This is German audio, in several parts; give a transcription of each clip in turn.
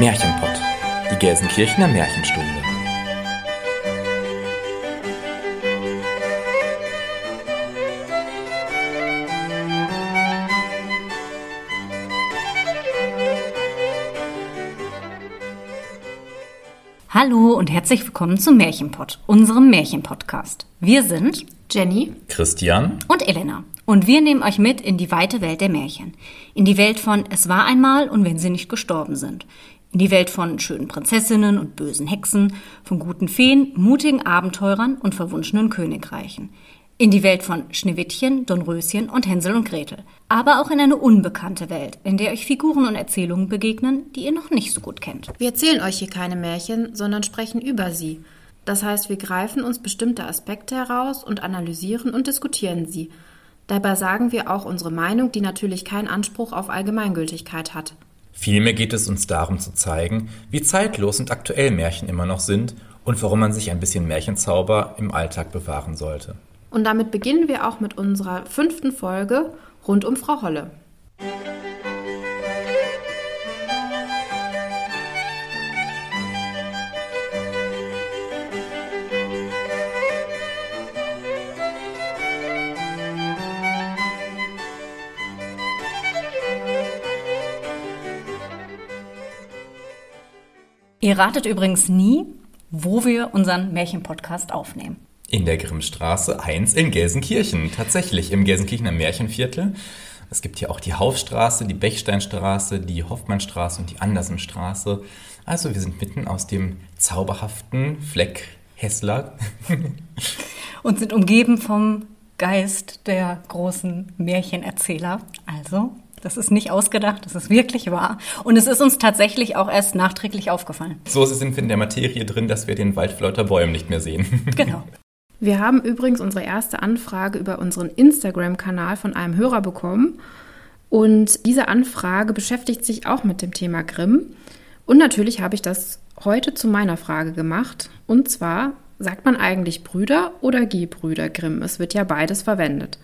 Märchenpott, die Gelsenkirchener Märchenstunde. Hallo und herzlich willkommen zum Märchenpott, unserem Märchenpodcast. Wir sind Jenny, Christian und Elena. Und wir nehmen euch mit in die weite Welt der Märchen. In die Welt von Es war einmal und wenn sie nicht gestorben sind. In die Welt von schönen Prinzessinnen und bösen Hexen, von guten Feen, mutigen Abenteurern und verwunschenen Königreichen. In die Welt von Schneewittchen, Dornröschen und Hänsel und Gretel. Aber auch in eine unbekannte Welt, in der euch Figuren und Erzählungen begegnen, die ihr noch nicht so gut kennt. Wir erzählen euch hier keine Märchen, sondern sprechen über sie. Das heißt, wir greifen uns bestimmte Aspekte heraus und analysieren und diskutieren sie. Dabei sagen wir auch unsere Meinung, die natürlich keinen Anspruch auf Allgemeingültigkeit hat. Vielmehr geht es uns darum zu zeigen, wie zeitlos und aktuell Märchen immer noch sind und warum man sich ein bisschen Märchenzauber im Alltag bewahren sollte. Und damit beginnen wir auch mit unserer fünften Folge rund um Frau Holle. Ihr ratet übrigens nie, wo wir unseren Märchenpodcast aufnehmen. In der Grimmstraße 1 in Gelsenkirchen. Tatsächlich im Gelsenkirchener Märchenviertel. Es gibt hier auch die Haufstraße, die Bechsteinstraße, die Hoffmannstraße und die Andersenstraße. Also wir sind mitten aus dem zauberhaften Fleck Hessler. und sind umgeben vom Geist der großen Märchenerzähler. Also das ist nicht ausgedacht, das ist wirklich wahr. Und es ist uns tatsächlich auch erst nachträglich aufgefallen. So sind wir in der Materie drin, dass wir den Wald vor lauter Bäumen nicht mehr sehen. Genau. Wir haben übrigens unsere erste Anfrage über unseren Instagram-Kanal von einem Hörer bekommen. Und diese Anfrage beschäftigt sich auch mit dem Thema Grimm. Und natürlich habe ich das heute zu meiner Frage gemacht. Und zwar, sagt man eigentlich Brüder oder Gebrüder Grimm? Es wird ja beides verwendet.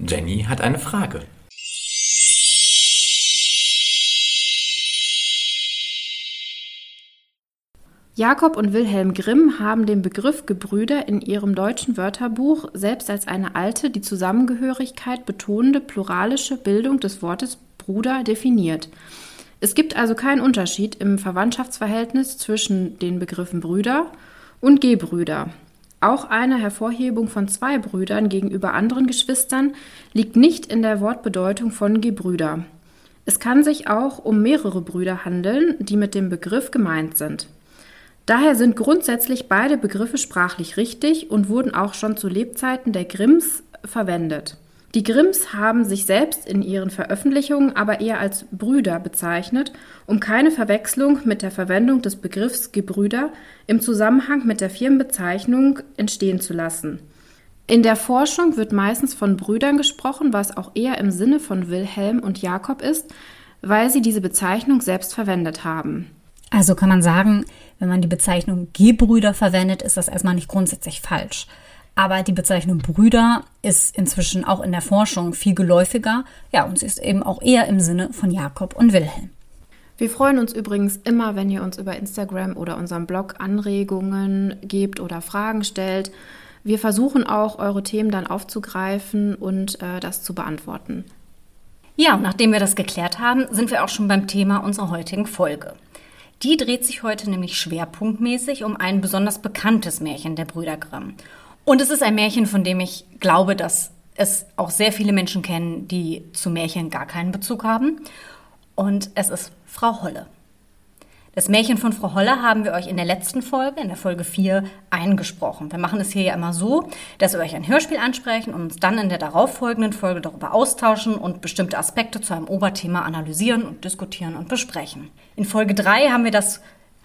Jenny hat eine Frage. Jakob und Wilhelm Grimm haben den Begriff Gebrüder in ihrem deutschen Wörterbuch selbst als eine alte, die Zusammengehörigkeit betonende pluralische Bildung des Wortes Bruder definiert. Es gibt also keinen Unterschied im Verwandtschaftsverhältnis zwischen den Begriffen Brüder und Gebrüder. Auch eine Hervorhebung von zwei Brüdern gegenüber anderen Geschwistern liegt nicht in der Wortbedeutung von Gebrüder. Es kann sich auch um mehrere Brüder handeln, die mit dem Begriff gemeint sind. Daher sind grundsätzlich beide Begriffe sprachlich richtig und wurden auch schon zu Lebzeiten der Grimms verwendet. Die Grimms haben sich selbst in ihren Veröffentlichungen aber eher als Brüder bezeichnet, um keine Verwechslung mit der Verwendung des Begriffs Gebrüder im Zusammenhang mit der Firmenbezeichnung entstehen zu lassen. In der Forschung wird meistens von Brüdern gesprochen, was auch eher im Sinne von Wilhelm und Jakob ist, weil sie diese Bezeichnung selbst verwendet haben. Also kann man sagen, wenn man die Bezeichnung Gebrüder verwendet, ist das erstmal nicht grundsätzlich falsch. Aber die Bezeichnung Brüder ist inzwischen auch in der Forschung viel geläufiger. Ja, und sie ist eben auch eher im Sinne von Jakob und Wilhelm. Wir freuen uns übrigens immer, wenn ihr uns über Instagram oder unserem Blog Anregungen gebt oder Fragen stellt. Wir versuchen auch, eure Themen dann aufzugreifen und äh, das zu beantworten. Ja, und nachdem wir das geklärt haben, sind wir auch schon beim Thema unserer heutigen Folge. Die dreht sich heute nämlich schwerpunktmäßig um ein besonders bekanntes Märchen der Brüder Grimm. Und es ist ein Märchen, von dem ich glaube, dass es auch sehr viele Menschen kennen, die zu Märchen gar keinen Bezug haben. Und es ist Frau Holle. Das Märchen von Frau Holle haben wir euch in der letzten Folge, in der Folge 4, eingesprochen. Wir machen es hier ja immer so, dass wir euch ein Hörspiel ansprechen und uns dann in der darauffolgenden Folge darüber austauschen und bestimmte Aspekte zu einem Oberthema analysieren und diskutieren und besprechen. In Folge 3 haben wir das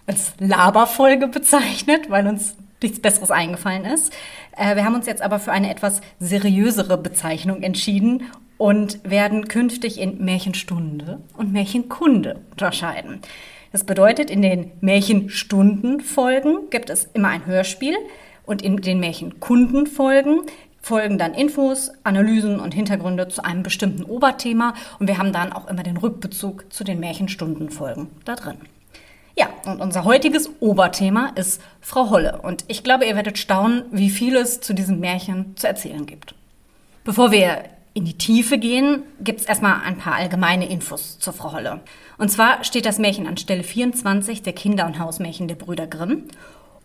als Laberfolge bezeichnet, weil uns nichts Besseres eingefallen ist. Äh, wir haben uns jetzt aber für eine etwas seriösere Bezeichnung entschieden und werden künftig in Märchenstunde und Märchenkunde unterscheiden. Das bedeutet, in den Märchenstundenfolgen gibt es immer ein Hörspiel und in den Märchenkundenfolgen folgen dann Infos, Analysen und Hintergründe zu einem bestimmten Oberthema und wir haben dann auch immer den Rückbezug zu den Märchenstundenfolgen da drin. Ja, und unser heutiges Oberthema ist Frau Holle. Und ich glaube, ihr werdet staunen, wie viel es zu diesem Märchen zu erzählen gibt. Bevor wir in die Tiefe gehen, gibt es erstmal ein paar allgemeine Infos zur Frau Holle. Und zwar steht das Märchen an Stelle 24 der Kinder- und Hausmärchen der Brüder Grimm.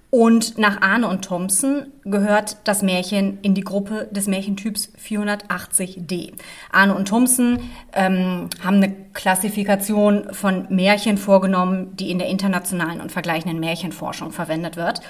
Und nach Arne und Thompson gehört das Märchen in die Gruppe des Märchentyps 480d. Arne und Thompson ähm, haben eine Klassifikation von Märchen vorgenommen, die in der internationalen und vergleichenden Märchenforschung verwendet wird.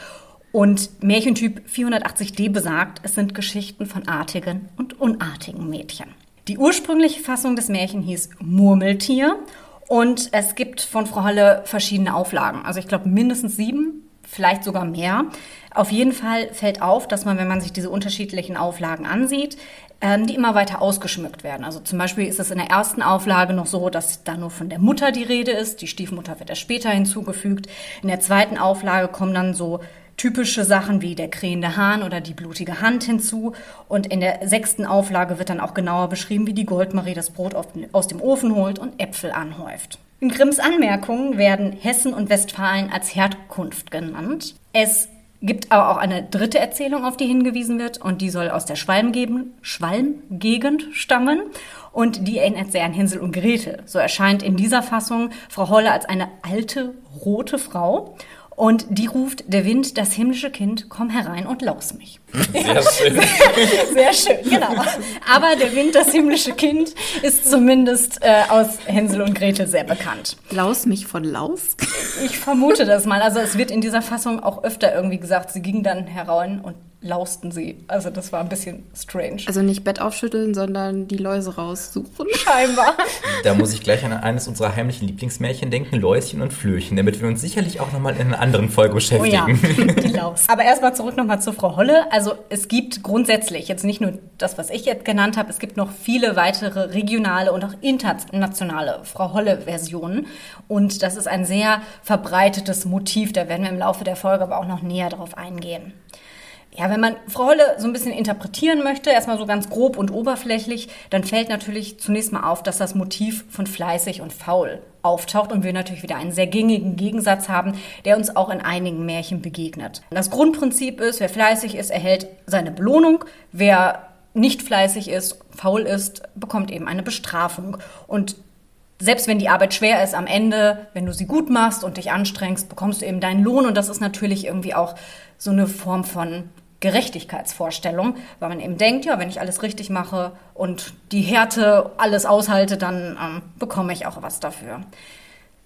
Und Märchentyp 480d besagt, es sind Geschichten von artigen und unartigen Mädchen. Die ursprüngliche Fassung des Märchens hieß Murmeltier und es gibt von Frau Holle verschiedene Auflagen. Also ich glaube mindestens sieben vielleicht sogar mehr. Auf jeden Fall fällt auf, dass man, wenn man sich diese unterschiedlichen Auflagen ansieht, ähm, die immer weiter ausgeschmückt werden. Also zum Beispiel ist es in der ersten Auflage noch so, dass da nur von der Mutter die Rede ist. Die Stiefmutter wird erst später hinzugefügt. In der zweiten Auflage kommen dann so typische Sachen wie der krähende Hahn oder die blutige Hand hinzu. Und in der sechsten Auflage wird dann auch genauer beschrieben, wie die Goldmarie das Brot aus dem Ofen holt und Äpfel anhäuft. In Grimms Anmerkungen werden Hessen und Westfalen als Herkunft genannt. Es gibt aber auch eine dritte Erzählung, auf die hingewiesen wird, und die soll aus der Schwalmgegend stammen. Und die erinnert sehr an Hänsel und Gretel. So erscheint in dieser Fassung Frau Holle als eine alte, rote Frau. Und die ruft, der Wind, das himmlische Kind, komm herein und laus mich. Sehr schön. Sehr schön, genau. Aber der Wind, das himmlische Kind, ist zumindest äh, aus Hänsel und Gretel sehr bekannt. Laus mich von Laus? Ich vermute das mal. Also es wird in dieser Fassung auch öfter irgendwie gesagt, sie ging dann herein und lausten sie. Also das war ein bisschen strange. Also nicht Bett aufschütteln, sondern die Läuse raussuchen. Scheinbar. Da muss ich gleich an eines unserer heimlichen Lieblingsmärchen denken, Läuschen und Flöchen, damit wir uns sicherlich auch nochmal in einer anderen Folge beschäftigen. Oh ja, die Laus. Aber erstmal zurück nochmal zu Frau Holle. Also es gibt grundsätzlich, jetzt nicht nur das, was ich jetzt genannt habe, es gibt noch viele weitere regionale und auch internationale Frau Holle-Versionen. Und das ist ein sehr verbreitetes Motiv. Da werden wir im Laufe der Folge aber auch noch näher drauf eingehen. Ja, wenn man Frau Holle so ein bisschen interpretieren möchte, erstmal so ganz grob und oberflächlich, dann fällt natürlich zunächst mal auf, dass das Motiv von fleißig und faul auftaucht und wir natürlich wieder einen sehr gängigen Gegensatz haben, der uns auch in einigen Märchen begegnet. Das Grundprinzip ist, wer fleißig ist, erhält seine Belohnung, wer nicht fleißig ist, faul ist, bekommt eben eine Bestrafung. Und selbst wenn die Arbeit schwer ist, am Ende, wenn du sie gut machst und dich anstrengst, bekommst du eben deinen Lohn. Und das ist natürlich irgendwie auch so eine Form von Gerechtigkeitsvorstellung, weil man eben denkt, ja, wenn ich alles richtig mache und die Härte alles aushalte, dann ähm, bekomme ich auch was dafür.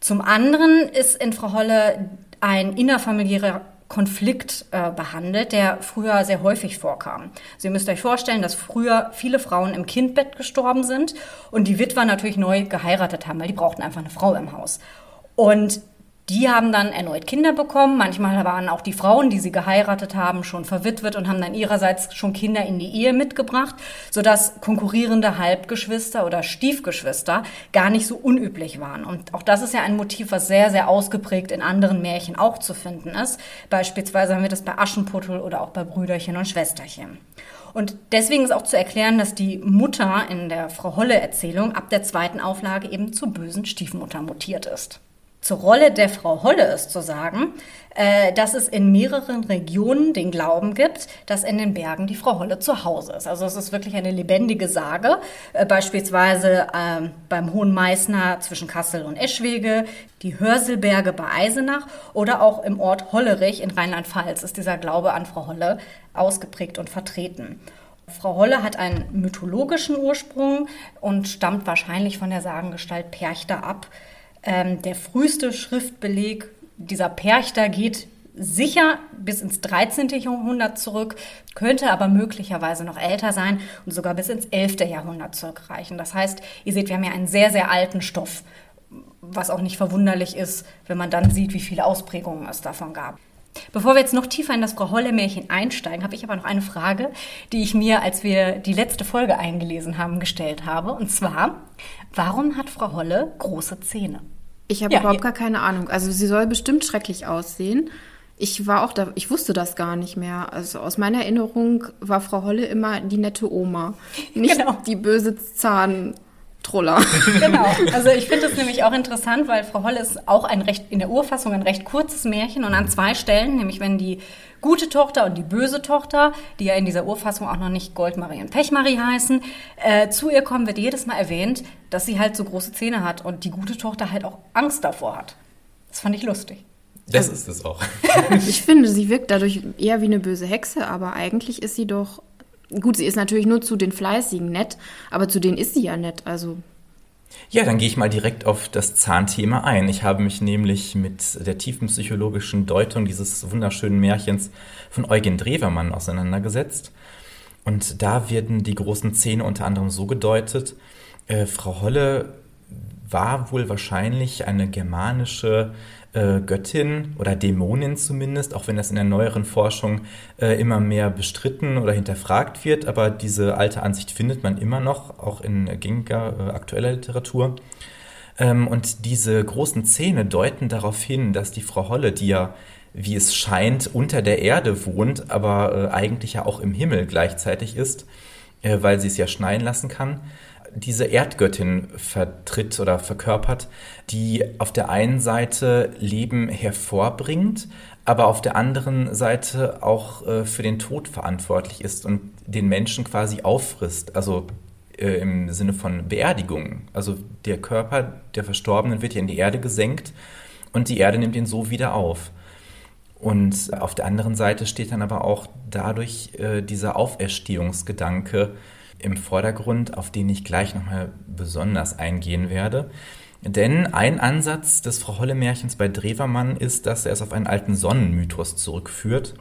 Zum anderen ist in Frau Holle ein innerfamiliärer Konflikt äh, behandelt, der früher sehr häufig vorkam. Sie müsst euch vorstellen, dass früher viele Frauen im Kindbett gestorben sind und die Witwer natürlich neu geheiratet haben, weil die brauchten einfach eine Frau im Haus. Und die haben dann erneut Kinder bekommen. Manchmal waren auch die Frauen, die sie geheiratet haben, schon verwitwet und haben dann ihrerseits schon Kinder in die Ehe mitgebracht, sodass konkurrierende Halbgeschwister oder Stiefgeschwister gar nicht so unüblich waren. Und auch das ist ja ein Motiv, was sehr, sehr ausgeprägt in anderen Märchen auch zu finden ist. Beispielsweise haben wir das bei Aschenputtel oder auch bei Brüderchen und Schwesterchen. Und deswegen ist auch zu erklären, dass die Mutter in der Frau Holle-Erzählung ab der zweiten Auflage eben zur bösen Stiefmutter mutiert ist. Zur Rolle der Frau Holle ist zu sagen, äh, dass es in mehreren Regionen den Glauben gibt, dass in den Bergen die Frau Holle zu Hause ist. Also es ist wirklich eine lebendige Sage, äh, beispielsweise äh, beim Hohen Meißner zwischen Kassel und Eschwege, die Hörselberge bei Eisenach oder auch im Ort Hollerich in Rheinland-Pfalz ist dieser Glaube an Frau Holle ausgeprägt und vertreten. Frau Holle hat einen mythologischen Ursprung und stammt wahrscheinlich von der Sagengestalt Perchter ab, ähm, der früheste Schriftbeleg dieser Perchter geht sicher bis ins 13. Jahrhundert zurück, könnte aber möglicherweise noch älter sein und sogar bis ins 11. Jahrhundert zurückreichen. Das heißt, ihr seht, wir haben ja einen sehr, sehr alten Stoff, was auch nicht verwunderlich ist, wenn man dann sieht, wie viele Ausprägungen es davon gab. Bevor wir jetzt noch tiefer in das Frau Holle-Märchen einsteigen, habe ich aber noch eine Frage, die ich mir, als wir die letzte Folge eingelesen haben, gestellt habe. Und zwar, warum hat Frau Holle große Zähne? Ich habe ja, überhaupt gar keine Ahnung. Also sie soll bestimmt schrecklich aussehen. Ich war auch da, ich wusste das gar nicht mehr. Also aus meiner Erinnerung war Frau Holle immer die nette Oma, nicht genau. die böse Zahn. Troller. Genau. Also ich finde das nämlich auch interessant, weil Frau Holle ist auch ein recht, in der Urfassung ein recht kurzes Märchen und an zwei Stellen, nämlich wenn die gute Tochter und die böse Tochter, die ja in dieser Urfassung auch noch nicht Goldmarie und Pechmarie heißen, äh, zu ihr kommen, wird jedes Mal erwähnt, dass sie halt so große Zähne hat und die gute Tochter halt auch Angst davor hat. Das fand ich lustig. Das ist es auch. Ich finde, sie wirkt dadurch eher wie eine böse Hexe, aber eigentlich ist sie doch. Gut, sie ist natürlich nur zu den Fleißigen nett, aber zu denen ist sie ja nett. Also Ja, dann gehe ich mal direkt auf das Zahnthema ein. Ich habe mich nämlich mit der tiefen psychologischen Deutung dieses wunderschönen Märchens von Eugen Drewermann auseinandergesetzt. Und da werden die großen Zähne unter anderem so gedeutet, äh, Frau Holle war wohl wahrscheinlich eine germanische äh, Göttin oder Dämonin zumindest, auch wenn das in der neueren Forschung äh, immer mehr bestritten oder hinterfragt wird. Aber diese alte Ansicht findet man immer noch, auch in gängiger äh, aktueller Literatur. Ähm, und diese großen Zähne deuten darauf hin, dass die Frau Holle, die ja, wie es scheint, unter der Erde wohnt, aber äh, eigentlich ja auch im Himmel gleichzeitig ist, äh, weil sie es ja schneien lassen kann, diese Erdgöttin vertritt oder verkörpert, die auf der einen Seite Leben hervorbringt, aber auf der anderen Seite auch äh, für den Tod verantwortlich ist und den Menschen quasi auffrisst. Also äh, im Sinne von Beerdigung. Also der Körper der Verstorbenen wird ja in die Erde gesenkt und die Erde nimmt ihn so wieder auf. Und auf der anderen Seite steht dann aber auch dadurch äh, dieser Auferstehungsgedanke im Vordergrund, auf den ich gleich nochmal besonders eingehen werde. Denn ein Ansatz des Frau Holle-Märchens bei Drewermann ist, dass er es auf einen alten Sonnenmythos zurückführt.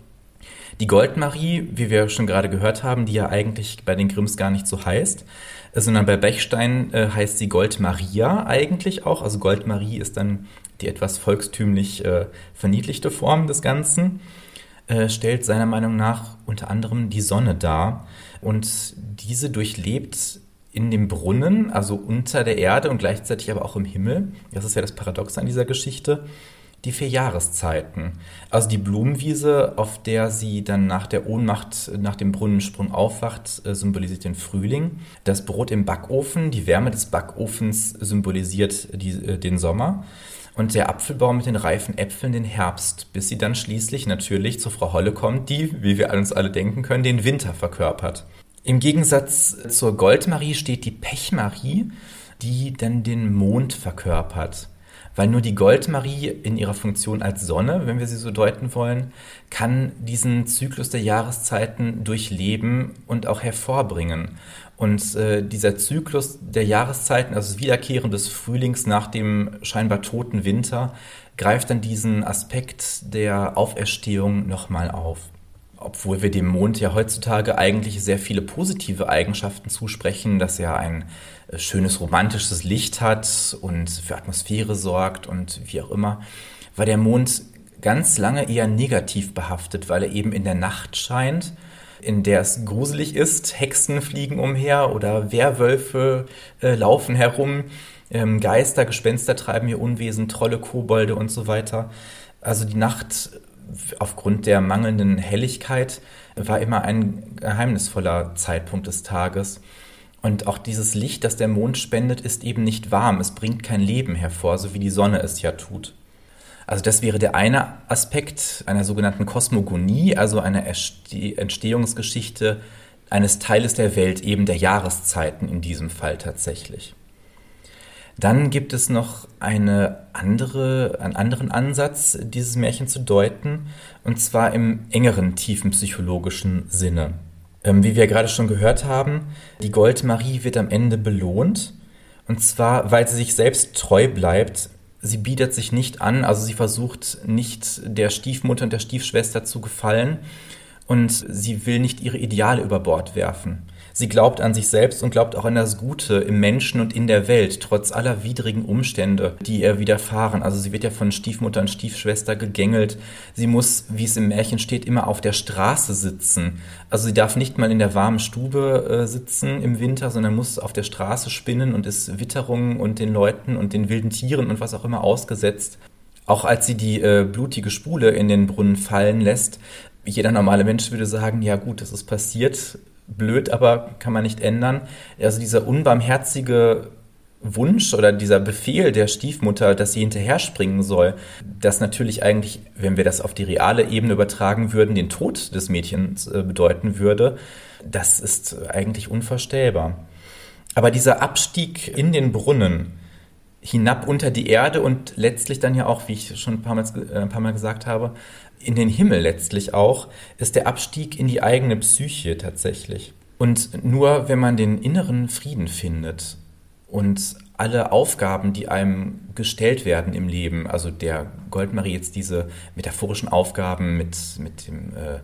Die Goldmarie, wie wir schon gerade gehört haben, die ja eigentlich bei den Grimms gar nicht so heißt, sondern bei Bechstein äh, heißt sie Goldmaria eigentlich auch. Also Goldmarie ist dann die etwas volkstümlich äh, verniedlichte Form des Ganzen, äh, stellt seiner Meinung nach unter anderem die Sonne dar. Und diese durchlebt in dem Brunnen, also unter der Erde und gleichzeitig aber auch im Himmel, das ist ja das Paradox an dieser Geschichte, die vier Jahreszeiten. Also die Blumenwiese, auf der sie dann nach der Ohnmacht, nach dem Brunnensprung aufwacht, äh, symbolisiert den Frühling. Das Brot im Backofen, die Wärme des Backofens symbolisiert die, äh, den Sommer. Und der Apfelbaum mit den reifen Äpfeln den Herbst, bis sie dann schließlich natürlich zu Frau Holle kommt, die, wie wir uns alle denken können, den Winter verkörpert. Im Gegensatz zur Goldmarie steht die Pechmarie, die dann den Mond verkörpert weil nur die Goldmarie in ihrer Funktion als Sonne, wenn wir sie so deuten wollen, kann diesen Zyklus der Jahreszeiten durchleben und auch hervorbringen. Und äh, dieser Zyklus der Jahreszeiten, also das Wiederkehren des Frühlings nach dem scheinbar toten Winter, greift dann diesen Aspekt der Auferstehung nochmal auf. Obwohl wir dem Mond ja heutzutage eigentlich sehr viele positive Eigenschaften zusprechen, dass er ein äh, schönes romantisches Licht hat und für Atmosphäre sorgt und wie auch immer, war der Mond ganz lange eher negativ behaftet, weil er eben in der Nacht scheint, in der es gruselig ist, Hexen fliegen umher oder Werwölfe äh, laufen herum, ähm, Geister, Gespenster treiben ihr Unwesen, Trolle, Kobolde und so weiter. Also die Nacht aufgrund der mangelnden Helligkeit war immer ein geheimnisvoller Zeitpunkt des Tages. Und auch dieses Licht, das der Mond spendet, ist eben nicht warm. Es bringt kein Leben hervor, so wie die Sonne es ja tut. Also das wäre der eine Aspekt einer sogenannten Kosmogonie, also einer Entstehungsgeschichte eines Teiles der Welt, eben der Jahreszeiten in diesem Fall tatsächlich. Dann gibt es noch eine andere, einen anderen Ansatz, dieses Märchen zu deuten, und zwar im engeren, tiefen psychologischen Sinne. Ähm, wie wir gerade schon gehört haben, die Goldmarie wird am Ende belohnt, und zwar, weil sie sich selbst treu bleibt. Sie bietet sich nicht an, also sie versucht nicht der Stiefmutter und der Stiefschwester zu gefallen, und sie will nicht ihre Ideale über Bord werfen. Sie glaubt an sich selbst und glaubt auch an das Gute im Menschen und in der Welt, trotz aller widrigen Umstände, die ihr widerfahren. Also sie wird ja von Stiefmutter und Stiefschwester gegängelt. Sie muss, wie es im Märchen steht, immer auf der Straße sitzen. Also sie darf nicht mal in der warmen Stube äh, sitzen im Winter, sondern muss auf der Straße spinnen und ist Witterungen und den Leuten und den wilden Tieren und was auch immer ausgesetzt. Auch als sie die äh, blutige Spule in den Brunnen fallen lässt, jeder normale Mensch würde sagen, ja gut, das ist passiert, blöd, aber kann man nicht ändern. Also dieser unbarmherzige Wunsch oder dieser Befehl der Stiefmutter, dass sie hinterher springen soll, das natürlich eigentlich, wenn wir das auf die reale Ebene übertragen würden, den Tod des Mädchens äh, bedeuten würde, das ist eigentlich unvorstellbar. Aber dieser Abstieg in den Brunnen, hinab unter die Erde und letztlich dann ja auch, wie ich schon ein paar Mal, äh, ein paar Mal gesagt habe, in den Himmel letztlich auch, ist der Abstieg in die eigene Psyche tatsächlich. Und nur wenn man den inneren Frieden findet und alle Aufgaben, die einem gestellt werden im Leben, also der Goldmarie jetzt diese metaphorischen Aufgaben mit, mit dem äh,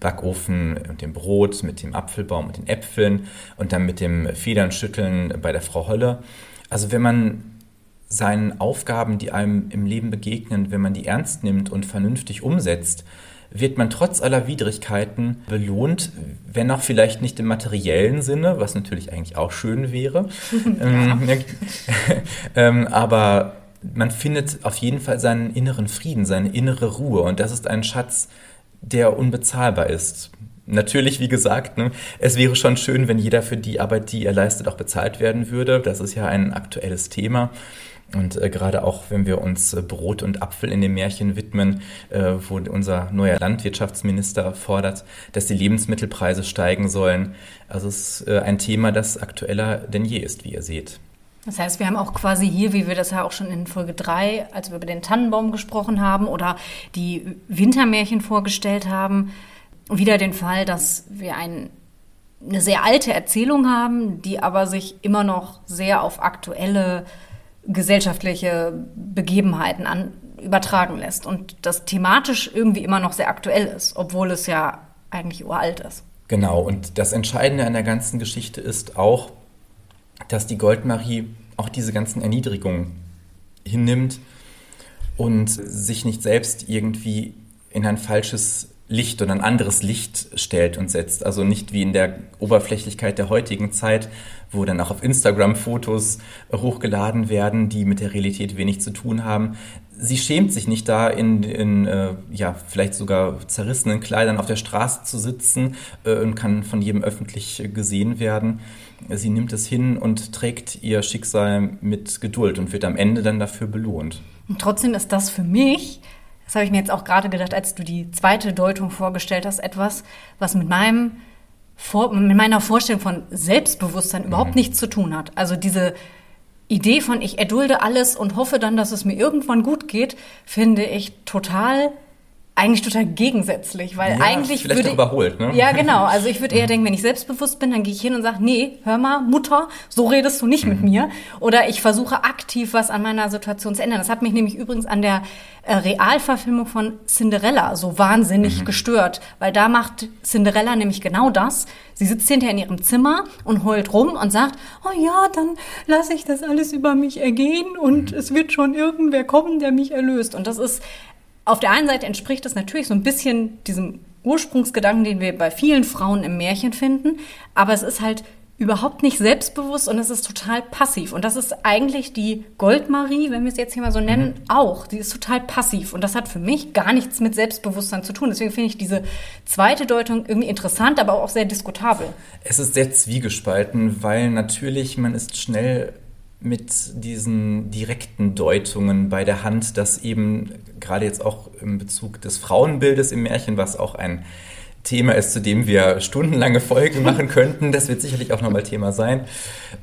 Backofen und dem Brot, mit dem Apfelbaum und den Äpfeln und dann mit dem Federnschütteln bei der Frau Holle. Also wenn man seinen Aufgaben, die einem im Leben begegnen, wenn man die ernst nimmt und vernünftig umsetzt, wird man trotz aller Widrigkeiten belohnt, wenn auch vielleicht nicht im materiellen Sinne, was natürlich eigentlich auch schön wäre. ähm, ähm, aber man findet auf jeden Fall seinen inneren Frieden, seine innere Ruhe und das ist ein Schatz, der unbezahlbar ist. Natürlich, wie gesagt, ne, es wäre schon schön, wenn jeder für die Arbeit, die er leistet, auch bezahlt werden würde. Das ist ja ein aktuelles Thema. Und äh, gerade auch, wenn wir uns äh, Brot und Apfel in dem Märchen widmen, äh, wo unser neuer Landwirtschaftsminister fordert, dass die Lebensmittelpreise steigen sollen. Also es ist äh, ein Thema, das aktueller denn je ist, wie ihr seht. Das heißt, wir haben auch quasi hier, wie wir das ja auch schon in Folge 3, als wir über den Tannenbaum gesprochen haben oder die Wintermärchen vorgestellt haben, wieder den Fall, dass wir ein, eine sehr alte Erzählung haben, die aber sich immer noch sehr auf aktuelle gesellschaftliche Begebenheiten an, übertragen lässt und das thematisch irgendwie immer noch sehr aktuell ist, obwohl es ja eigentlich uralt ist. Genau, und das Entscheidende an der ganzen Geschichte ist auch, dass die Goldmarie auch diese ganzen Erniedrigungen hinnimmt und sich nicht selbst irgendwie in ein falsches Licht oder ein anderes Licht stellt und setzt. Also nicht wie in der Oberflächlichkeit der heutigen Zeit, wo dann auch auf Instagram Fotos hochgeladen werden, die mit der Realität wenig zu tun haben. Sie schämt sich nicht da in, in äh, ja, vielleicht sogar zerrissenen Kleidern auf der Straße zu sitzen äh, und kann von jedem öffentlich gesehen werden. Sie nimmt es hin und trägt ihr Schicksal mit Geduld und wird am Ende dann dafür belohnt. Und trotzdem ist das für mich das habe ich mir jetzt auch gerade gedacht, als du die zweite Deutung vorgestellt hast, etwas, was mit meinem mit meiner Vorstellung von Selbstbewusstsein mhm. überhaupt nichts zu tun hat. Also diese Idee von ich erdulde alles und hoffe dann, dass es mir irgendwann gut geht, finde ich total eigentlich total gegensätzlich, weil ja, eigentlich vielleicht würde überholt, ne? Ja, genau. Also ich würde eher denken, wenn ich selbstbewusst bin, dann gehe ich hin und sage, nee, hör mal, Mutter, so redest du nicht mhm. mit mir. Oder ich versuche aktiv was an meiner Situation zu ändern. Das hat mich nämlich übrigens an der äh, Realverfilmung von Cinderella so wahnsinnig mhm. gestört, weil da macht Cinderella nämlich genau das. Sie sitzt hinter in ihrem Zimmer und heult rum und sagt, oh ja, dann lasse ich das alles über mich ergehen und mhm. es wird schon irgendwer kommen, der mich erlöst. Und das ist auf der einen Seite entspricht das natürlich so ein bisschen diesem Ursprungsgedanken, den wir bei vielen Frauen im Märchen finden, aber es ist halt überhaupt nicht selbstbewusst und es ist total passiv. Und das ist eigentlich die Goldmarie, wenn wir es jetzt hier mal so nennen, mhm. auch. Die ist total passiv. Und das hat für mich gar nichts mit Selbstbewusstsein zu tun. Deswegen finde ich diese zweite Deutung irgendwie interessant, aber auch sehr diskutabel. Es ist sehr zwiegespalten, weil natürlich man ist schnell mit diesen direkten Deutungen bei der Hand, dass eben gerade jetzt auch im Bezug des Frauenbildes im Märchen, was auch ein Thema ist, zu dem wir stundenlange Folgen machen könnten, das wird sicherlich auch nochmal Thema sein,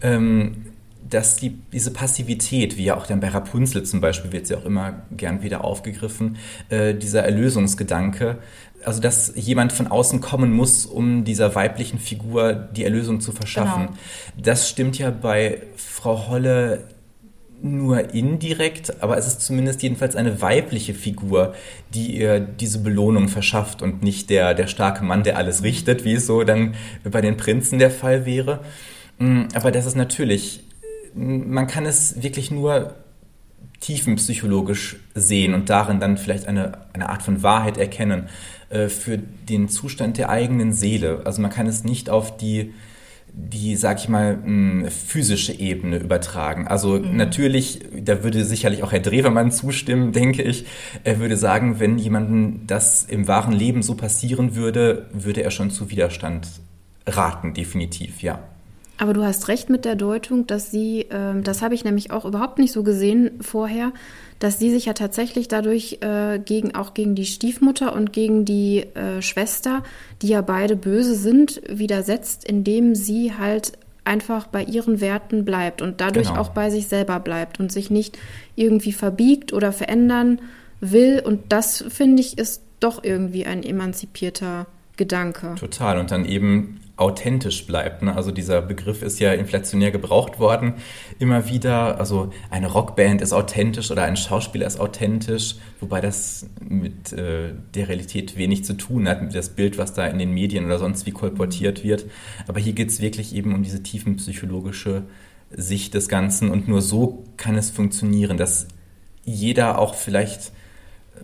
ähm, dass die, diese Passivität, wie ja auch dann bei Rapunzel zum Beispiel, wird sie auch immer gern wieder aufgegriffen, äh, dieser Erlösungsgedanke, also dass jemand von außen kommen muss, um dieser weiblichen Figur die Erlösung zu verschaffen. Genau. Das stimmt ja bei Frau Holle nur indirekt, aber es ist zumindest jedenfalls eine weibliche Figur, die ihr diese Belohnung verschafft und nicht der, der starke Mann, der alles richtet, wie es so dann bei den Prinzen der Fall wäre. Mm, aber das ist natürlich, man kann es wirklich nur tiefenpsychologisch sehen und darin dann vielleicht eine, eine Art von Wahrheit erkennen äh, für den Zustand der eigenen Seele. Also man kann es nicht auf die, die, sag ich mal, mh, physische Ebene übertragen. Also mhm. natürlich, da würde sicherlich auch Herr Drewermann zustimmen, denke ich. Er würde sagen, wenn jemandem das im wahren Leben so passieren würde, würde er schon zu Widerstand raten, definitiv, ja. Aber du hast recht mit der Deutung, dass sie, äh, das habe ich nämlich auch überhaupt nicht so gesehen vorher, dass sie sich ja tatsächlich dadurch äh, gegen auch gegen die Stiefmutter und gegen die äh, Schwester, die ja beide böse sind, widersetzt, indem sie halt einfach bei ihren Werten bleibt und dadurch genau. auch bei sich selber bleibt und sich nicht irgendwie verbiegt oder verändern will. Und das finde ich ist doch irgendwie ein emanzipierter Gedanke. Total. Und dann eben authentisch bleibt. Ne? Also dieser Begriff ist ja inflationär gebraucht worden. Immer wieder, also eine Rockband ist authentisch oder ein Schauspieler ist authentisch, wobei das mit äh, der Realität wenig zu tun hat, mit das Bild, was da in den Medien oder sonst wie kolportiert wird. Aber hier geht es wirklich eben um diese tiefen psychologische Sicht des Ganzen und nur so kann es funktionieren, dass jeder auch vielleicht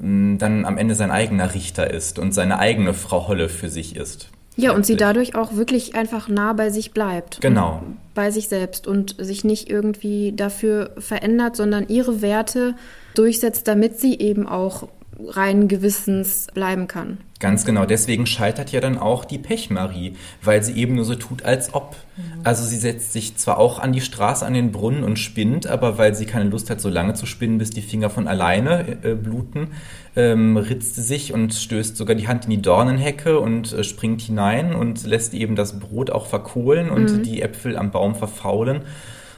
ähm, dann am Ende sein eigener Richter ist und seine eigene Frau Holle für sich ist. Ja, und sie dadurch auch wirklich einfach nah bei sich bleibt. Genau. Bei sich selbst und sich nicht irgendwie dafür verändert, sondern ihre Werte durchsetzt, damit sie eben auch reinen Gewissens bleiben kann. Ganz genau, deswegen scheitert ja dann auch die Pechmarie, weil sie eben nur so tut, als ob. Mhm. Also sie setzt sich zwar auch an die Straße, an den Brunnen und spinnt, aber weil sie keine Lust hat, so lange zu spinnen, bis die Finger von alleine äh, bluten, ähm, ritzt sie sich und stößt sogar die Hand in die Dornenhecke und äh, springt hinein und lässt eben das Brot auch verkohlen und mhm. die Äpfel am Baum verfaulen.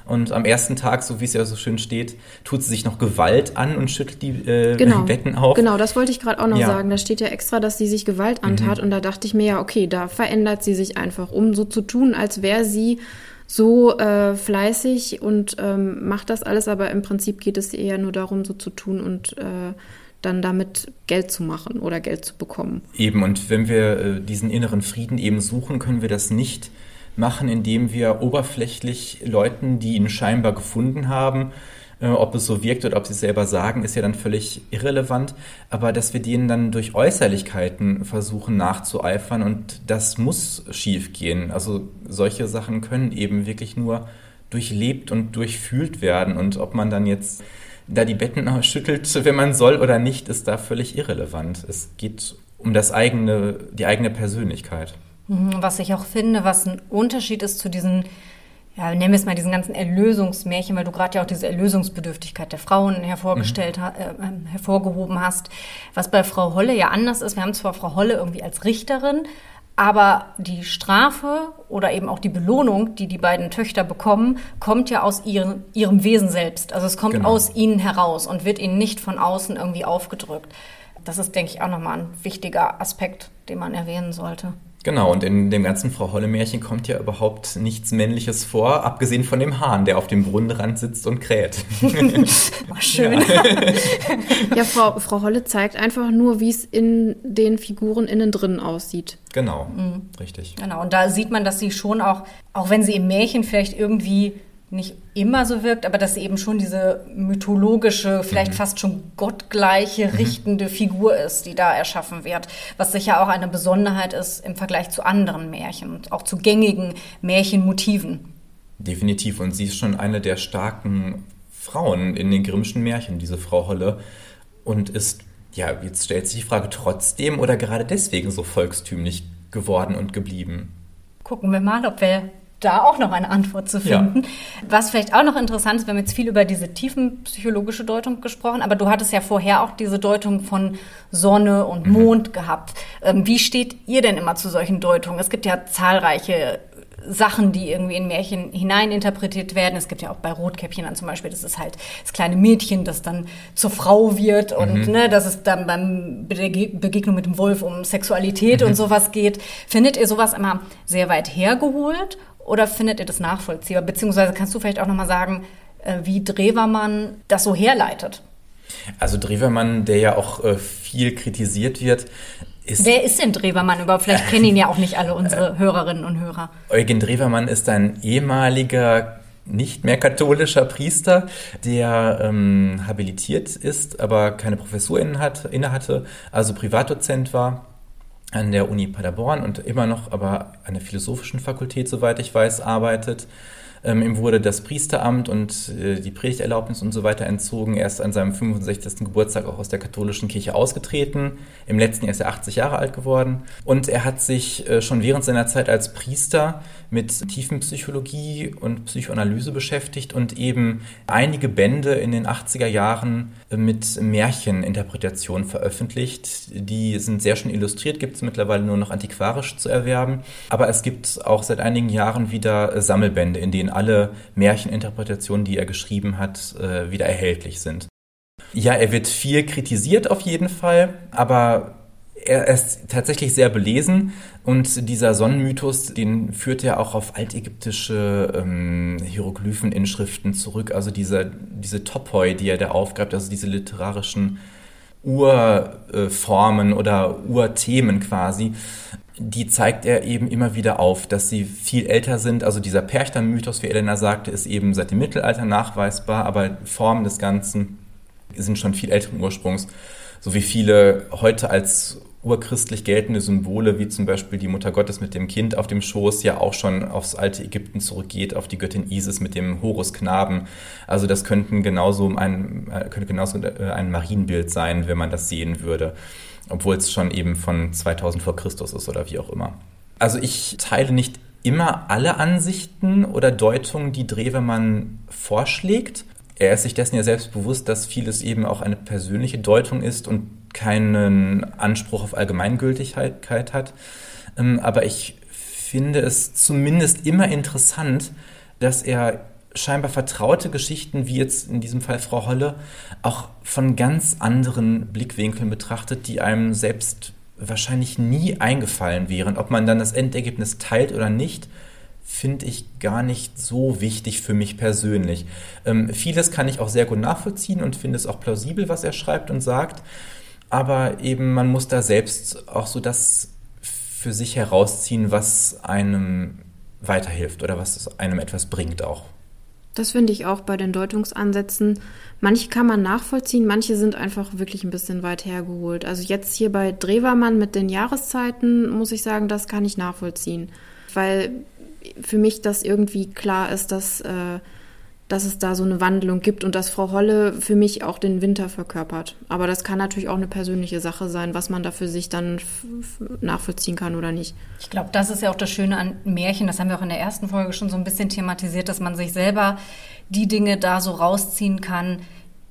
Und am ersten Tag, so wie es ja so schön steht, tut sie sich noch Gewalt an und schüttelt die äh, genau. Betten auf. Genau, das wollte ich gerade auch noch ja. sagen. Da steht ja extra, dass sie sich Gewalt antat. Mhm. Und da dachte ich mir ja, okay, da verändert sie sich einfach, um so zu tun, als wäre sie so äh, fleißig und ähm, macht das alles. Aber im Prinzip geht es eher nur darum, so zu tun und äh, dann damit Geld zu machen oder Geld zu bekommen. Eben, und wenn wir äh, diesen inneren Frieden eben suchen, können wir das nicht machen, indem wir oberflächlich Leuten, die ihn scheinbar gefunden haben, äh, ob es so wirkt oder ob sie es selber sagen, ist ja dann völlig irrelevant. Aber dass wir denen dann durch Äußerlichkeiten versuchen nachzueifern und das muss schief gehen. Also solche Sachen können eben wirklich nur durchlebt und durchfühlt werden. Und ob man dann jetzt da die Betten schüttelt, wenn man soll oder nicht, ist da völlig irrelevant. Es geht um das eigene, die eigene Persönlichkeit. Mhm, was ich auch finde, was ein Unterschied ist zu diesen, ja, nennen wir es mal diesen ganzen Erlösungsmärchen, weil du gerade ja auch diese Erlösungsbedürftigkeit der Frauen hervorgestellt, mhm. äh, ähm, hervorgehoben hast. Was bei Frau Holle ja anders ist, wir haben zwar Frau Holle irgendwie als Richterin, aber die Strafe oder eben auch die Belohnung, die die beiden Töchter bekommen, kommt ja aus ihren, ihrem Wesen selbst. Also es kommt genau. aus ihnen heraus und wird ihnen nicht von außen irgendwie aufgedrückt. Das ist, denke ich, auch nochmal ein wichtiger Aspekt, den man erwähnen sollte. Genau, und in dem ganzen Frau Holle-Märchen kommt ja überhaupt nichts Männliches vor, abgesehen von dem Hahn, der auf dem Brunnenrand sitzt und kräht. oh, schön. Ja, ja Frau, Frau Holle zeigt einfach nur, wie es in den Figuren innen drin aussieht. Genau, mhm. richtig. Genau, und da sieht man, dass sie schon auch, auch wenn sie im Märchen vielleicht irgendwie nicht immer so wirkt, aber dass sie eben schon diese mythologische, vielleicht mhm. fast schon gottgleiche, mhm. richtende mhm. Figur ist, die da erschaffen wird, was sicher auch eine Besonderheit ist im Vergleich zu anderen Märchen und auch zu gängigen Märchenmotiven. Definitiv. Und sie ist schon eine der starken Frauen in den Grimmschen Märchen, diese Frau Holle. Und ist, ja, jetzt stellt sich die Frage, trotzdem oder gerade deswegen so volkstümlich geworden und geblieben? Gucken wir mal, ob wir da auch noch eine Antwort zu finden. Ja. Was vielleicht auch noch interessant ist, wir haben jetzt viel über diese tiefenpsychologische Deutung gesprochen, aber du hattest ja vorher auch diese Deutung von Sonne und mhm. Mond gehabt. Ähm, wie steht ihr denn immer zu solchen Deutungen? Es gibt ja zahlreiche Sachen, die irgendwie in Märchen hineininterpretiert werden. Es gibt ja auch bei Rotkäppchen dann zum Beispiel, das ist halt das kleine Mädchen, das dann zur Frau wird und mhm. ne, dass es dann beim Begegnung mit dem Wolf um Sexualität mhm. und sowas geht. Findet ihr sowas immer sehr weit hergeholt oder findet ihr das nachvollziehbar? Beziehungsweise kannst du vielleicht auch nochmal sagen, äh, wie Drewermann das so herleitet? Also Drewermann, der ja auch äh, viel kritisiert wird, ist Wer ist denn Drewermann überhaupt? Vielleicht kennen ihn ja auch nicht alle unsere Hörerinnen und Hörer. Eugen Drewermann ist ein ehemaliger nicht mehr katholischer Priester, der ähm, habilitiert ist, aber keine Professur inne hatte, also Privatdozent war an der Uni Paderborn und immer noch aber an der philosophischen Fakultät, soweit ich weiß, arbeitet. Ähm, ihm wurde das Priesteramt und äh, die Predigterlaubnis und so weiter entzogen. Er ist an seinem 65. Geburtstag auch aus der katholischen Kirche ausgetreten. Im letzten Jahr ist er 80 Jahre alt geworden. Und er hat sich äh, schon während seiner Zeit als Priester mit Tiefenpsychologie und Psychoanalyse beschäftigt und eben einige Bände in den 80er Jahren äh, mit Märcheninterpretationen veröffentlicht. Die sind sehr schön illustriert, gibt es mittlerweile nur noch antiquarisch zu erwerben. Aber es gibt auch seit einigen Jahren wieder Sammelbände, in denen denen alle Märcheninterpretationen, die er geschrieben hat, äh, wieder erhältlich sind. Ja, er wird viel kritisiert auf jeden Fall, aber er ist tatsächlich sehr belesen und dieser Sonnenmythos, den führt er auch auf altägyptische ähm, Hieroglypheninschriften zurück, also diese, diese Topoi, die er da aufgreift, also diese literarischen Urformen oder Urthemen quasi die zeigt er eben immer wieder auf, dass sie viel älter sind. Also dieser Perchta-Mythos, wie Elena sagte, ist eben seit dem Mittelalter nachweisbar, aber Formen des Ganzen sind schon viel älteren Ursprungs, so wie viele heute als urchristlich geltende Symbole, wie zum Beispiel die Mutter Gottes mit dem Kind auf dem Schoß, ja auch schon aufs alte Ägypten zurückgeht, auf die Göttin Isis mit dem Horusknaben. Also das könnten genauso ein, äh, könnte genauso äh, ein Marienbild sein, wenn man das sehen würde obwohl es schon eben von 2000 vor Christus ist oder wie auch immer. Also ich teile nicht immer alle Ansichten oder Deutungen, die Drewemann vorschlägt. Er ist sich dessen ja selbst bewusst, dass vieles eben auch eine persönliche Deutung ist und keinen Anspruch auf Allgemeingültigkeit hat. Ähm, aber ich finde es zumindest immer interessant, dass er scheinbar vertraute Geschichten, wie jetzt in diesem Fall Frau Holle, auch von ganz anderen Blickwinkeln betrachtet, die einem selbst wahrscheinlich nie eingefallen wären. Ob man dann das Endergebnis teilt oder nicht, finde ich gar nicht so wichtig für mich persönlich. Ähm, vieles kann ich auch sehr gut nachvollziehen und finde es auch plausibel, was er schreibt und sagt. Aber eben, man muss da selbst auch so das für sich herausziehen, was einem weiterhilft oder was einem etwas bringt auch. Das finde ich auch bei den Deutungsansätzen. Manche kann man nachvollziehen, manche sind einfach wirklich ein bisschen weit hergeholt. Also jetzt hier bei Drewermann mit den Jahreszeiten muss ich sagen, das kann ich nachvollziehen. Weil für mich das irgendwie klar ist, dass äh, dass es da so eine Wandlung gibt und dass Frau Holle für mich auch den Winter verkörpert. Aber das kann natürlich auch eine persönliche Sache sein, was man da für sich dann nachvollziehen kann oder nicht. Ich glaube, das ist ja auch das Schöne an Märchen, das haben wir auch in der ersten Folge schon so ein bisschen thematisiert, dass man sich selber die Dinge da so rausziehen kann,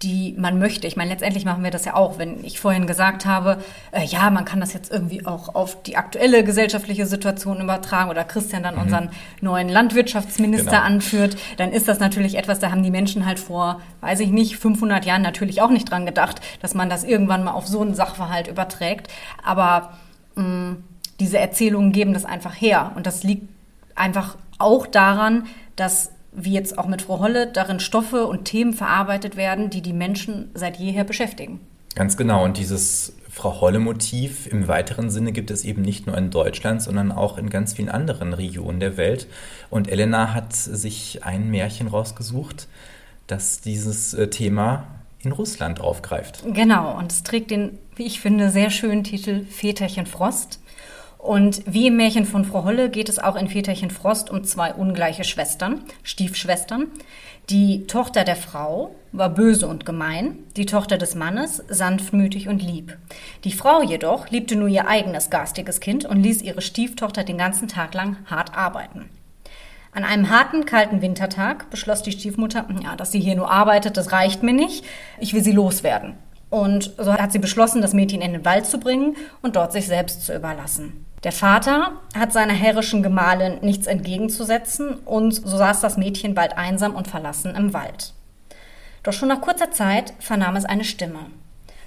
die man möchte. Ich meine, letztendlich machen wir das ja auch, wenn ich vorhin gesagt habe, äh, ja, man kann das jetzt irgendwie auch auf die aktuelle gesellschaftliche Situation übertragen oder Christian dann mhm. unseren neuen Landwirtschaftsminister genau. anführt, dann ist das natürlich etwas, da haben die Menschen halt vor, weiß ich nicht, 500 Jahren natürlich auch nicht dran gedacht, dass man das irgendwann mal auf so einen Sachverhalt überträgt. Aber mh, mm, diese Erzählungen geben das einfach her und das liegt einfach auch daran, dass wie jetzt auch mit Frau Holle, darin Stoffe und Themen verarbeitet werden, die die Menschen seit jeher beschäftigen. Ganz genau. Und dieses Frau Holle-Motiv im weiteren Sinne gibt es eben nicht nur in Deutschland, sondern auch in ganz vielen anderen Regionen der Welt. Und Elena hat sich ein Märchen rausgesucht, das dieses äh, Thema in Russland aufgreift. Genau, und es trägt den, wie ich finde, sehr schönen Titel Väterchen Frost. Und wie im Märchen von Frau Holle geht es auch in Väterchen Frost um zwei ungleiche Schwestern, Stiefschwestern. Die Tochter der Frau war böse und gemein, die Tochter des Mannes sanftmütig und lieb. Die Frau jedoch liebte nur ihr eigenes garstiges Kind und ließ ihre Stieftochter den ganzen Tag lang hart arbeiten. An einem harten, kalten Wintertag beschloss die Stiefmutter, ja, dass sie hier nur arbeitet, das reicht mir nicht, ich will sie loswerden. Und so hat sie beschlossen, das Mädchen in den Wald zu bringen und dort sich selbst zu überlassen. Der Vater hat seiner herrischen Gemahlin nichts entgegenzusetzen und so saß das Mädchen bald einsam und verlassen im Wald. Doch schon nach kurzer Zeit vernahm es eine Stimme.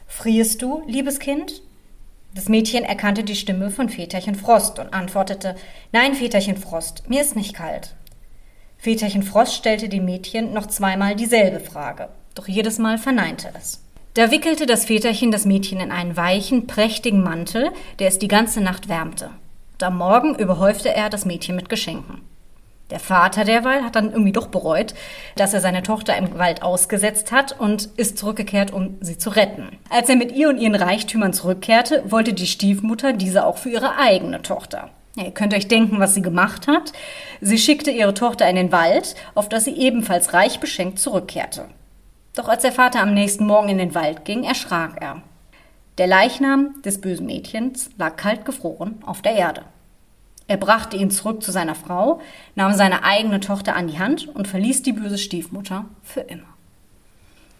Frierst du, liebes Kind? Das Mädchen erkannte die Stimme von Väterchen Frost und antwortete Nein, Väterchen Frost, mir ist nicht kalt. Väterchen Frost stellte dem Mädchen noch zweimal dieselbe Frage, doch jedes Mal verneinte es. Da wickelte das Väterchen das Mädchen in einen weichen, prächtigen Mantel, der es die ganze Nacht wärmte. Am Morgen überhäufte er das Mädchen mit Geschenken. Der Vater derweil hat dann irgendwie doch bereut, dass er seine Tochter im Wald ausgesetzt hat und ist zurückgekehrt, um sie zu retten. Als er mit ihr und ihren Reichtümern zurückkehrte, wollte die Stiefmutter diese auch für ihre eigene Tochter. Ja, ihr könnt euch denken, was sie gemacht hat. Sie schickte ihre Tochter in den Wald, auf das sie ebenfalls reich beschenkt zurückkehrte. Doch als der Vater am nächsten Morgen in den Wald ging, erschrak er. Der Leichnam des bösen Mädchens lag kalt gefroren auf der Erde. Er brachte ihn zurück zu seiner Frau, nahm seine eigene Tochter an die Hand und verließ die böse Stiefmutter für immer.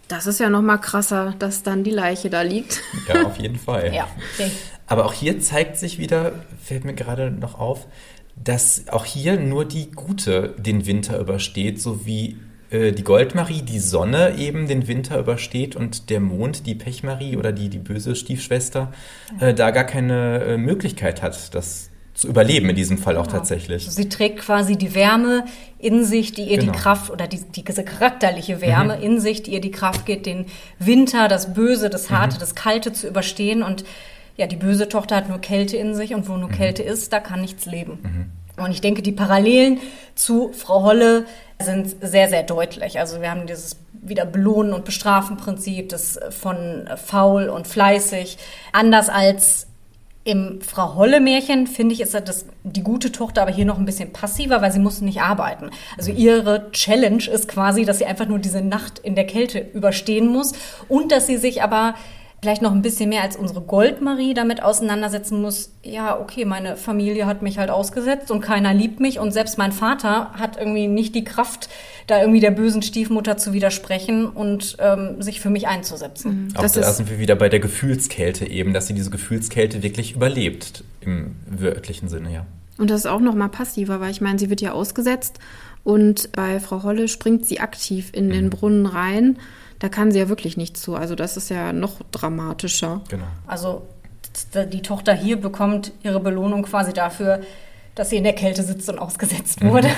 Das ist ja noch mal krasser, dass dann die Leiche da liegt. Ja, auf jeden Fall. Ja, okay. Aber auch hier zeigt sich wieder, fällt mir gerade noch auf, dass auch hier nur die Gute den Winter übersteht, so wie äh, die Goldmarie die Sonne eben den Winter übersteht und der Mond, die Pechmarie oder die, die böse Stiefschwester, äh, da gar keine äh, Möglichkeit hat, das zu überleben in diesem Fall auch Genau. tatsächlich. Sie trägt quasi die Wärme in sich, die ihr Genau. die Kraft oder die, die, diese charakterliche Wärme in sich, die ihr die Kraft gibt, den Winter, das Böse, das Harte, das Kalte zu überstehen. Und ja, die böse Tochter hat nur Kälte in sich und wo nur Kälte ist, da kann nichts leben. Und ich denke, die Parallelen zu Frau Holle sind sehr, sehr deutlich. Also wir haben dieses wieder Belohnen und Bestrafen Prinzip, das von faul und fleißig, anders als im Frau Holle Märchen finde ich ist das die gute Tochter aber hier noch ein bisschen passiver, weil sie muss nicht arbeiten. Also ihre Challenge ist quasi, dass sie einfach nur diese Nacht in der Kälte überstehen muss und dass sie sich aber vielleicht noch ein bisschen mehr als unsere Goldmarie damit auseinandersetzen muss. Ja, okay, meine Familie hat mich halt ausgesetzt und keiner liebt mich und selbst mein Vater hat irgendwie nicht die Kraft, da irgendwie der bösen Stiefmutter zu widersprechen und ähm, sich für mich einzusetzen. Auch Das da ist- sind wir wieder bei der Gefühlskälte eben, dass sie diese Gefühlskälte wirklich überlebt, im wörtlichen Sinne, ja. Und das ist auch noch mal passiver, weil ich meine, sie wird ja ausgesetzt und bei Frau Holle springt sie aktiv in Mhm. den Brunnen rein. Da kann sie ja wirklich nicht zu. Also das ist ja noch dramatischer. Genau. Also die Tochter hier bekommt ihre Belohnung quasi dafür, dass sie in der Kälte sitzt und ausgesetzt wurde.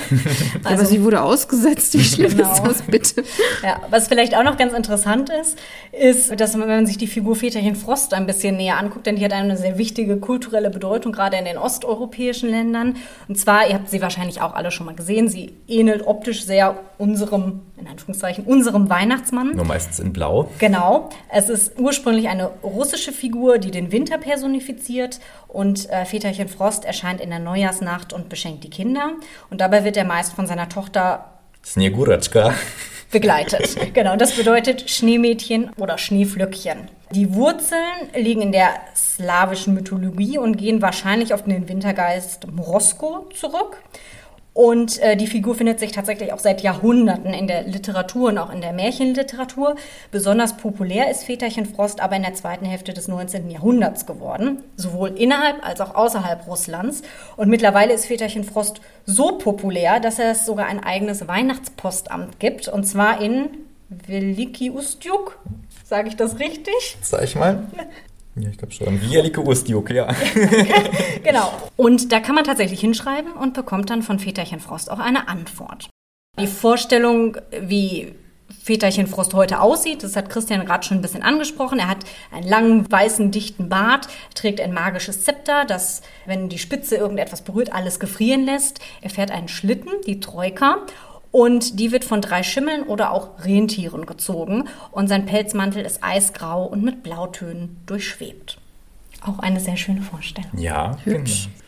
Also, Aber sie wurde ausgesetzt. Wie schlimm Genau. ist das bitte? ja, was vielleicht auch noch ganz interessant ist, ist, dass man, wenn man sich die Figur Väterchen Frost ein bisschen näher anguckt, denn die hat eine sehr wichtige kulturelle Bedeutung, gerade in den osteuropäischen Ländern. Und zwar, ihr habt sie wahrscheinlich auch alle schon mal gesehen, sie ähnelt optisch sehr unserem, in Anführungszeichen, unserem Weihnachtsmann. Nur meistens in Blau. Genau. Es ist ursprünglich eine russische Figur, die den Winter personifiziert. Und äh, Väterchen Frost erscheint in der Neujahrsnacht und beschenkt die Kinder. Und dabei wird er meist von seiner Tochter Snegurachka. begleitet. genau, und das bedeutet Schneemädchen oder Schneeflöckchen. Die Wurzeln liegen in der slawischen Mythologie und gehen wahrscheinlich auf den Wintergeist Morosko zurück. Und äh, die Figur findet sich tatsächlich auch seit Jahrhunderten in der Literatur und auch in der Märchenliteratur. Besonders populär ist Väterchen Frost aber in der zweiten Hälfte des 19. Jahrhunderts geworden, sowohl innerhalb als auch außerhalb Russlands. Und mittlerweile ist Väterchen Frost so populär, dass es sogar ein eigenes Weihnachtspostamt gibt, und zwar in Veliki Ustjuk. Sage ich das richtig? Sag ich mal. Ja, ich glaube schon. Wielike Ustjuk, ja. Genau. Und da kann man tatsächlich hinschreiben und bekommt dann von Väterchen Frost auch eine Antwort. Die Vorstellung, wie Väterchen Frost heute aussieht, das hat Christian gerade schon ein bisschen angesprochen. Er hat einen langen, weißen, dichten Bart, trägt ein magisches Zepter, das, wenn die Spitze irgendetwas berührt, alles gefrieren lässt. Er fährt einen Schlitten, die Troika, und die wird von drei Schimmeln oder auch Rentieren gezogen. Und sein Pelzmantel ist eisgrau und mit Blautönen durchschwebt. Auch eine sehr schöne Vorstellung. Ja, Hübsch. genau.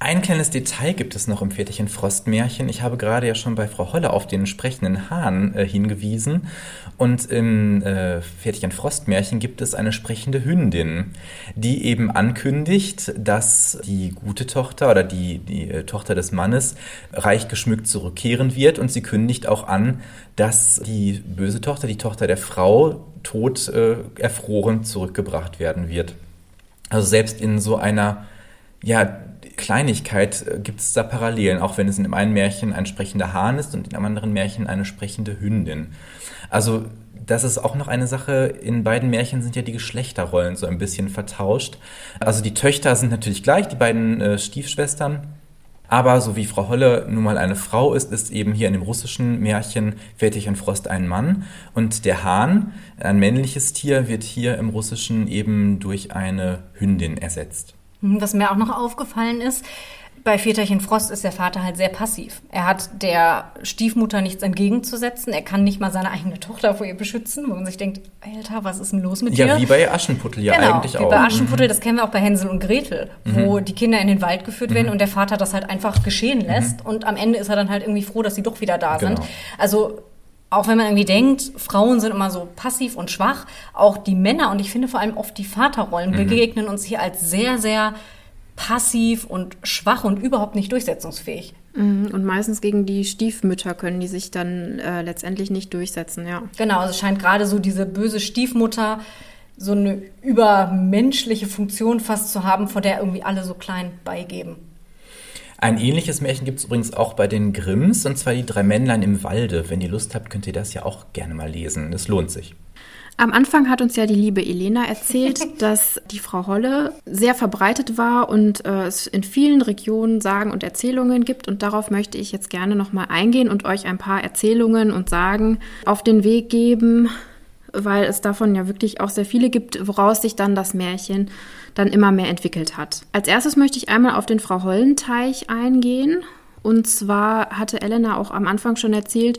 Ein kleines Detail gibt es noch im Väterchen Frostmärchen. Ich habe gerade ja schon bei Frau Holle auf den sprechenden Hahn äh, hingewiesen. Und im äh, Väterchen Frostmärchen gibt es eine sprechende Hündin, die eben ankündigt, dass die gute Tochter oder die, die äh, Tochter des Mannes reich geschmückt zurückkehren wird. Und sie kündigt auch an, dass die böse Tochter, die Tochter der Frau, tot äh, erfroren zurückgebracht werden wird. Also selbst in so einer ja, Kleinigkeit äh, gibt es da Parallelen, auch wenn es in dem einen Märchen ein sprechender Hahn ist und in dem anderen Märchen eine sprechende Hündin. Also das ist auch noch eine Sache, in beiden Märchen sind ja die Geschlechterrollen so ein bisschen vertauscht. Also die Töchter sind natürlich gleich, die beiden äh, Stiefschwestern. Aber so wie Frau Holle nun mal eine Frau ist, ist eben hier in dem russischen Märchen Väterchen Frost ein Mann. Und der Hahn, ein männliches Tier, wird hier im Russischen eben durch eine Hündin ersetzt. Hm, Was mir auch noch aufgefallen ist, bei Väterchen Frost ist der Vater halt sehr passiv. Er hat der Stiefmutter nichts entgegenzusetzen. Er kann nicht mal seine eigene Tochter vor ihr beschützen, wo man sich denkt, Alter, was ist denn los mit Ja, dir? wie bei Aschenputtel ja genau, eigentlich wie auch. bei Aschenputtel, das kennen wir auch bei Hänsel und Gretel, wo die Kinder in den Wald geführt werden und der Vater das halt einfach geschehen lässt und am Ende ist er dann halt irgendwie froh, dass sie doch wieder da sind. Genau. Also auch wenn man irgendwie denkt, Frauen sind immer so passiv und schwach, auch die Männer und ich finde vor allem oft die Vaterrollen begegnen uns hier als sehr, sehr passiv und schwach und überhaupt nicht durchsetzungsfähig. Mhm, Und meistens gegen die Stiefmütter können die sich dann äh, letztendlich nicht durchsetzen, ja. Genau, also es scheint gerade so diese böse Stiefmutter so eine übermenschliche Funktion fast zu haben, vor der irgendwie alle so klein beigeben. Ein ähnliches Märchen gibt es übrigens auch bei den Grimms, und zwar die drei Männlein im Walde. Wenn ihr Lust habt, könnt ihr das ja auch gerne mal lesen. Das lohnt sich. Am Anfang hat uns ja die liebe Elena erzählt, dass die Frau Holle sehr verbreitet war und äh, es in vielen Regionen Sagen und Erzählungen gibt. Und darauf möchte ich jetzt gerne nochmal eingehen und euch ein paar Erzählungen und Sagen auf den Weg geben, weil es davon ja wirklich auch sehr viele gibt, woraus sich dann das Märchen dann immer mehr entwickelt hat. Als erstes möchte ich einmal auf den Frau Hollenteich eingehen. Und zwar hatte Elena auch am Anfang schon erzählt,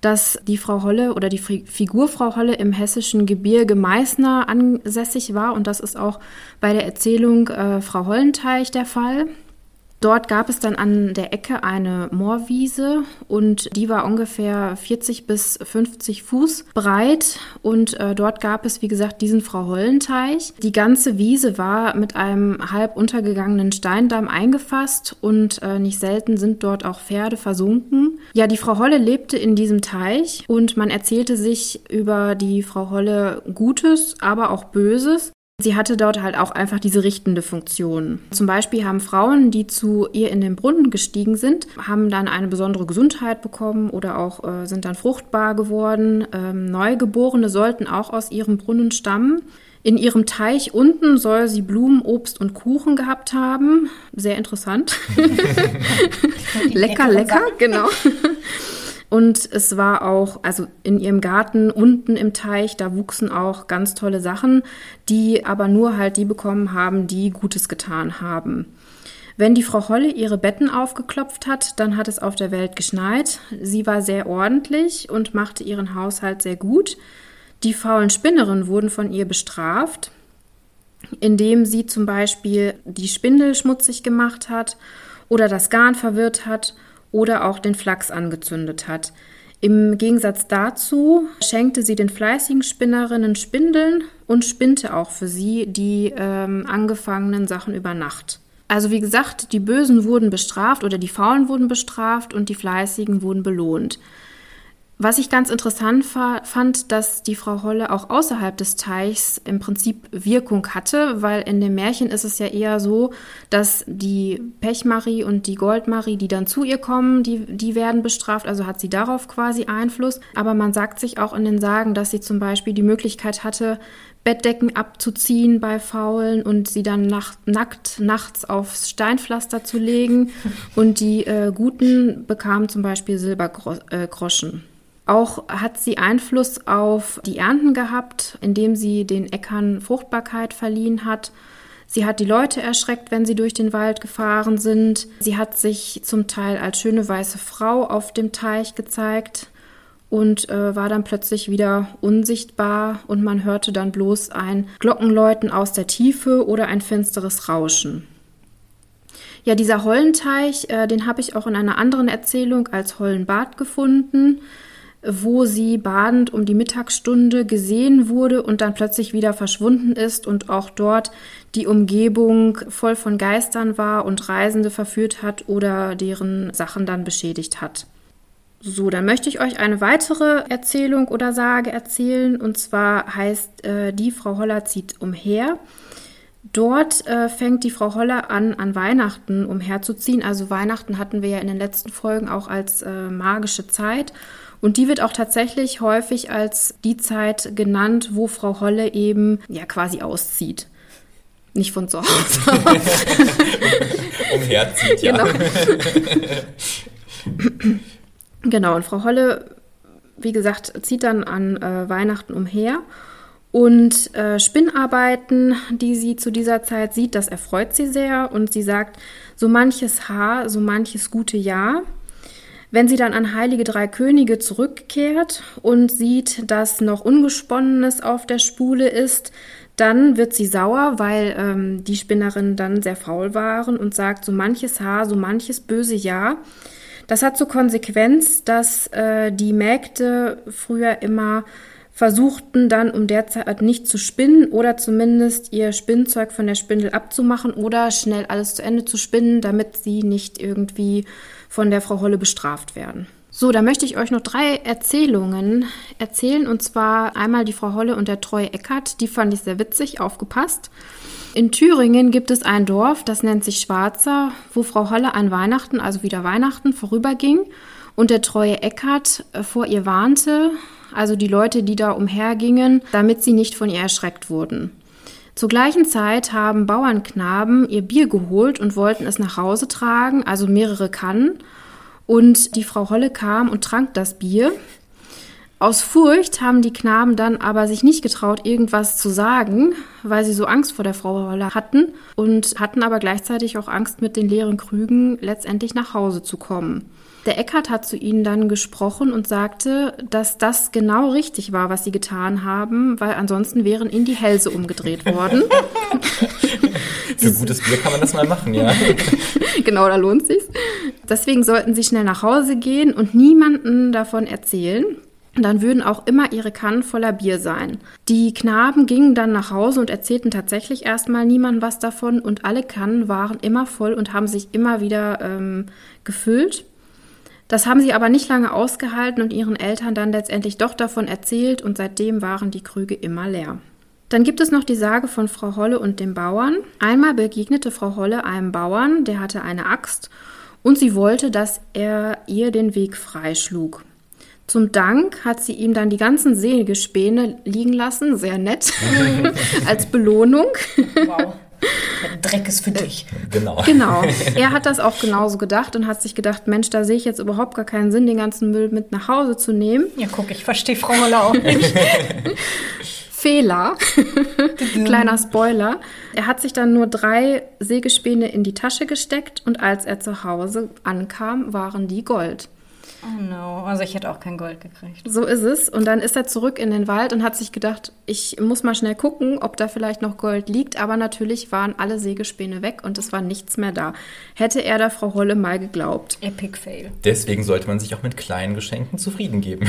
dass die Frau Holle oder die Fi- Figur Frau Holle im hessischen Gebirge Meißner ansässig war. Und das ist auch bei der Erzählung äh, Frau Hollenteich der Fall. Dort gab es dann an der Ecke eine Moorwiese und die war ungefähr 40 bis 50 Fuß breit und äh, dort gab es, wie gesagt, diesen Frau Hollenteich. Die ganze Wiese war mit einem halb untergegangenen Steindamm eingefasst und äh, nicht selten sind dort auch Pferde versunken. Ja, die Frau Holle lebte in diesem Teich und man erzählte sich über die Frau Holle Gutes, aber auch Böses. Sie hatte dort halt auch einfach diese richtende Funktion. Zum Beispiel haben Frauen, die zu ihr in den Brunnen gestiegen sind, haben dann eine besondere Gesundheit bekommen oder auch äh, sind dann fruchtbar geworden. Ähm, Neugeborene sollten auch aus ihrem Brunnen stammen. In ihrem Teich unten soll sie Blumen, Obst und Kuchen gehabt haben. Sehr interessant. lecker, lecker, genau. Und es war auch, also in ihrem Garten unten im Teich, da wuchsen auch ganz tolle Sachen, die aber nur halt die bekommen haben, die Gutes getan haben. Wenn die Frau Holle ihre Betten aufgeklopft hat, dann hat es auf der Welt geschneit. Sie war sehr ordentlich und machte ihren Haushalt sehr gut. Die faulen Spinnerinnen wurden von ihr bestraft, indem sie zum Beispiel die Spindel schmutzig gemacht hat oder das Garn verwirrt hat oder auch den Flachs angezündet hat. Im Gegensatz dazu schenkte sie den fleißigen Spinnerinnen Spindeln und spinnte auch für sie die ähm, angefangenen Sachen über Nacht. Also wie gesagt, die Bösen wurden bestraft oder die Faulen wurden bestraft und die Fleißigen wurden belohnt. Was ich ganz interessant fa- fand, dass die Frau Holle auch außerhalb des Teichs im Prinzip Wirkung hatte, weil in dem Märchen ist es ja eher so, dass die Pechmarie und die Goldmarie, die dann zu ihr kommen, die, die werden bestraft, also hat sie darauf quasi Einfluss. Aber man sagt sich auch in den Sagen, dass sie zum Beispiel die Möglichkeit hatte, Bettdecken abzuziehen bei Faulen und sie dann nach, nackt nachts aufs Steinpflaster zu legen. Und die äh, Guten bekamen zum Beispiel Silbergroschen. Auch hat sie Einfluss auf die Ernten gehabt, indem sie den Äckern Fruchtbarkeit verliehen hat. Sie hat die Leute erschreckt, wenn sie durch den Wald gefahren sind. Sie hat sich zum Teil als schöne weiße Frau auf dem Teich gezeigt und äh, war dann plötzlich wieder unsichtbar und man hörte dann bloß ein Glockenläuten aus der Tiefe oder ein finsteres Rauschen. Ja, dieser Hollenteich, äh, den habe ich auch in einer anderen Erzählung als Hollenbad gefunden, wo sie badend um die Mittagsstunde gesehen wurde und dann plötzlich wieder verschwunden ist und auch dort die Umgebung voll von Geistern war und Reisende verführt hat oder deren Sachen dann beschädigt hat. So, dann möchte ich euch eine weitere Erzählung oder Sage erzählen. Und zwar heißt äh, die Frau Holler zieht umher. Dort äh, fängt die Frau Holler an, an Weihnachten umherzuziehen. Also Weihnachten hatten wir ja in den letzten Folgen auch als äh, magische Zeit. Und die wird auch tatsächlich häufig als die Zeit genannt, wo Frau Holle eben ja quasi auszieht. Nicht von zu Hause. Umherzieht, ja. Genau. genau, und Frau Holle, wie gesagt, zieht dann an äh, Weihnachten umher. Und äh, Spinnarbeiten, die sie zu dieser Zeit sieht, das erfreut sie sehr. Und sie sagt, so manches Haar, so manches gute Jahr. Wenn sie dann an Heilige Drei Könige zurückkehrt und sieht, dass noch Ungesponnenes auf der Spule ist, dann wird sie sauer, weil ähm, die Spinnerinnen dann sehr faul waren und sagt, so manches Haar, so manches böse Jahr. Das hat zur Konsequenz, dass äh, die Mägde früher immer versuchten dann um der Zeit nicht zu spinnen oder zumindest ihr Spinnzeug von der Spindel abzumachen oder schnell alles zu Ende zu spinnen, damit sie nicht irgendwie von der Frau Holle bestraft werden. So, da möchte ich euch noch drei Erzählungen erzählen. Und zwar einmal die Frau Holle und der treue Eckart. Die fand ich sehr witzig, aufgepasst. In Thüringen gibt es ein Dorf, das nennt sich Schwarzer, wo Frau Holle an Weihnachten, also wieder Weihnachten, vorüberging und der treue Eckart äh, vor ihr warnte, also die Leute, die da umhergingen, damit sie nicht von ihr erschreckt wurden. Zur gleichen Zeit haben Bauernknaben ihr Bier geholt und wollten es nach Hause tragen, also mehrere Kannen. Und die Frau Holle kam und trank das Bier. Aus Furcht haben die Knaben dann aber sich nicht getraut, irgendwas zu sagen, weil sie so Angst vor der Frau Holle hatten und hatten aber gleichzeitig auch Angst, mit den leeren Krügen letztendlich nach Hause zu kommen. Der Eckart hat zu ihnen dann gesprochen und sagte, dass das genau richtig war, was sie getan haben, weil ansonsten wären ihnen die Hälse umgedreht worden. Für gutes Bier kann man das mal machen, ja. genau, da lohnt sich's. Deswegen sollten sie schnell nach Hause gehen und niemanden davon erzählen. Dann würden auch immer ihre Kannen voller Bier sein. Die Knaben gingen dann nach Hause und erzählten tatsächlich erstmal niemandem was davon und alle Kannen waren immer voll und haben sich immer wieder ähm, gefüllt. Das haben sie aber nicht lange ausgehalten und ihren Eltern dann letztendlich doch davon erzählt und seitdem waren die Krüge immer leer. Dann gibt es noch die Sage von Frau Holle und dem Bauern. Einmal begegnete Frau Holle einem Bauern, der hatte eine Axt und sie wollte, dass er ihr den Weg freischlug. Zum Dank hat sie ihm dann die ganzen Sägespäne liegen lassen, sehr nett, als Belohnung. Wow. Der Dreck ist für dich. Genau. Genau. Er hat das auch genauso gedacht und hat sich gedacht, Mensch, da sehe ich jetzt überhaupt gar keinen Sinn, den ganzen Müll mit nach Hause zu nehmen. Ja, guck, ich verstehe Frau Holle auch nicht. Fehler. Kleiner Spoiler. Er hat sich dann nur drei Sägespäne in die Tasche gesteckt und als er zu Hause ankam, waren die Gold. Oh no, also ich hätte auch kein Gold gekriegt. So ist es. Und dann ist er zurück in den Wald und hat sich gedacht, ich muss mal schnell gucken, ob da vielleicht noch Gold liegt. Aber natürlich waren alle Sägespäne weg und es war nichts mehr da. Hätte er der Frau Holle mal geglaubt. Epic Fail. Deswegen sollte man sich auch mit kleinen Geschenken zufrieden geben.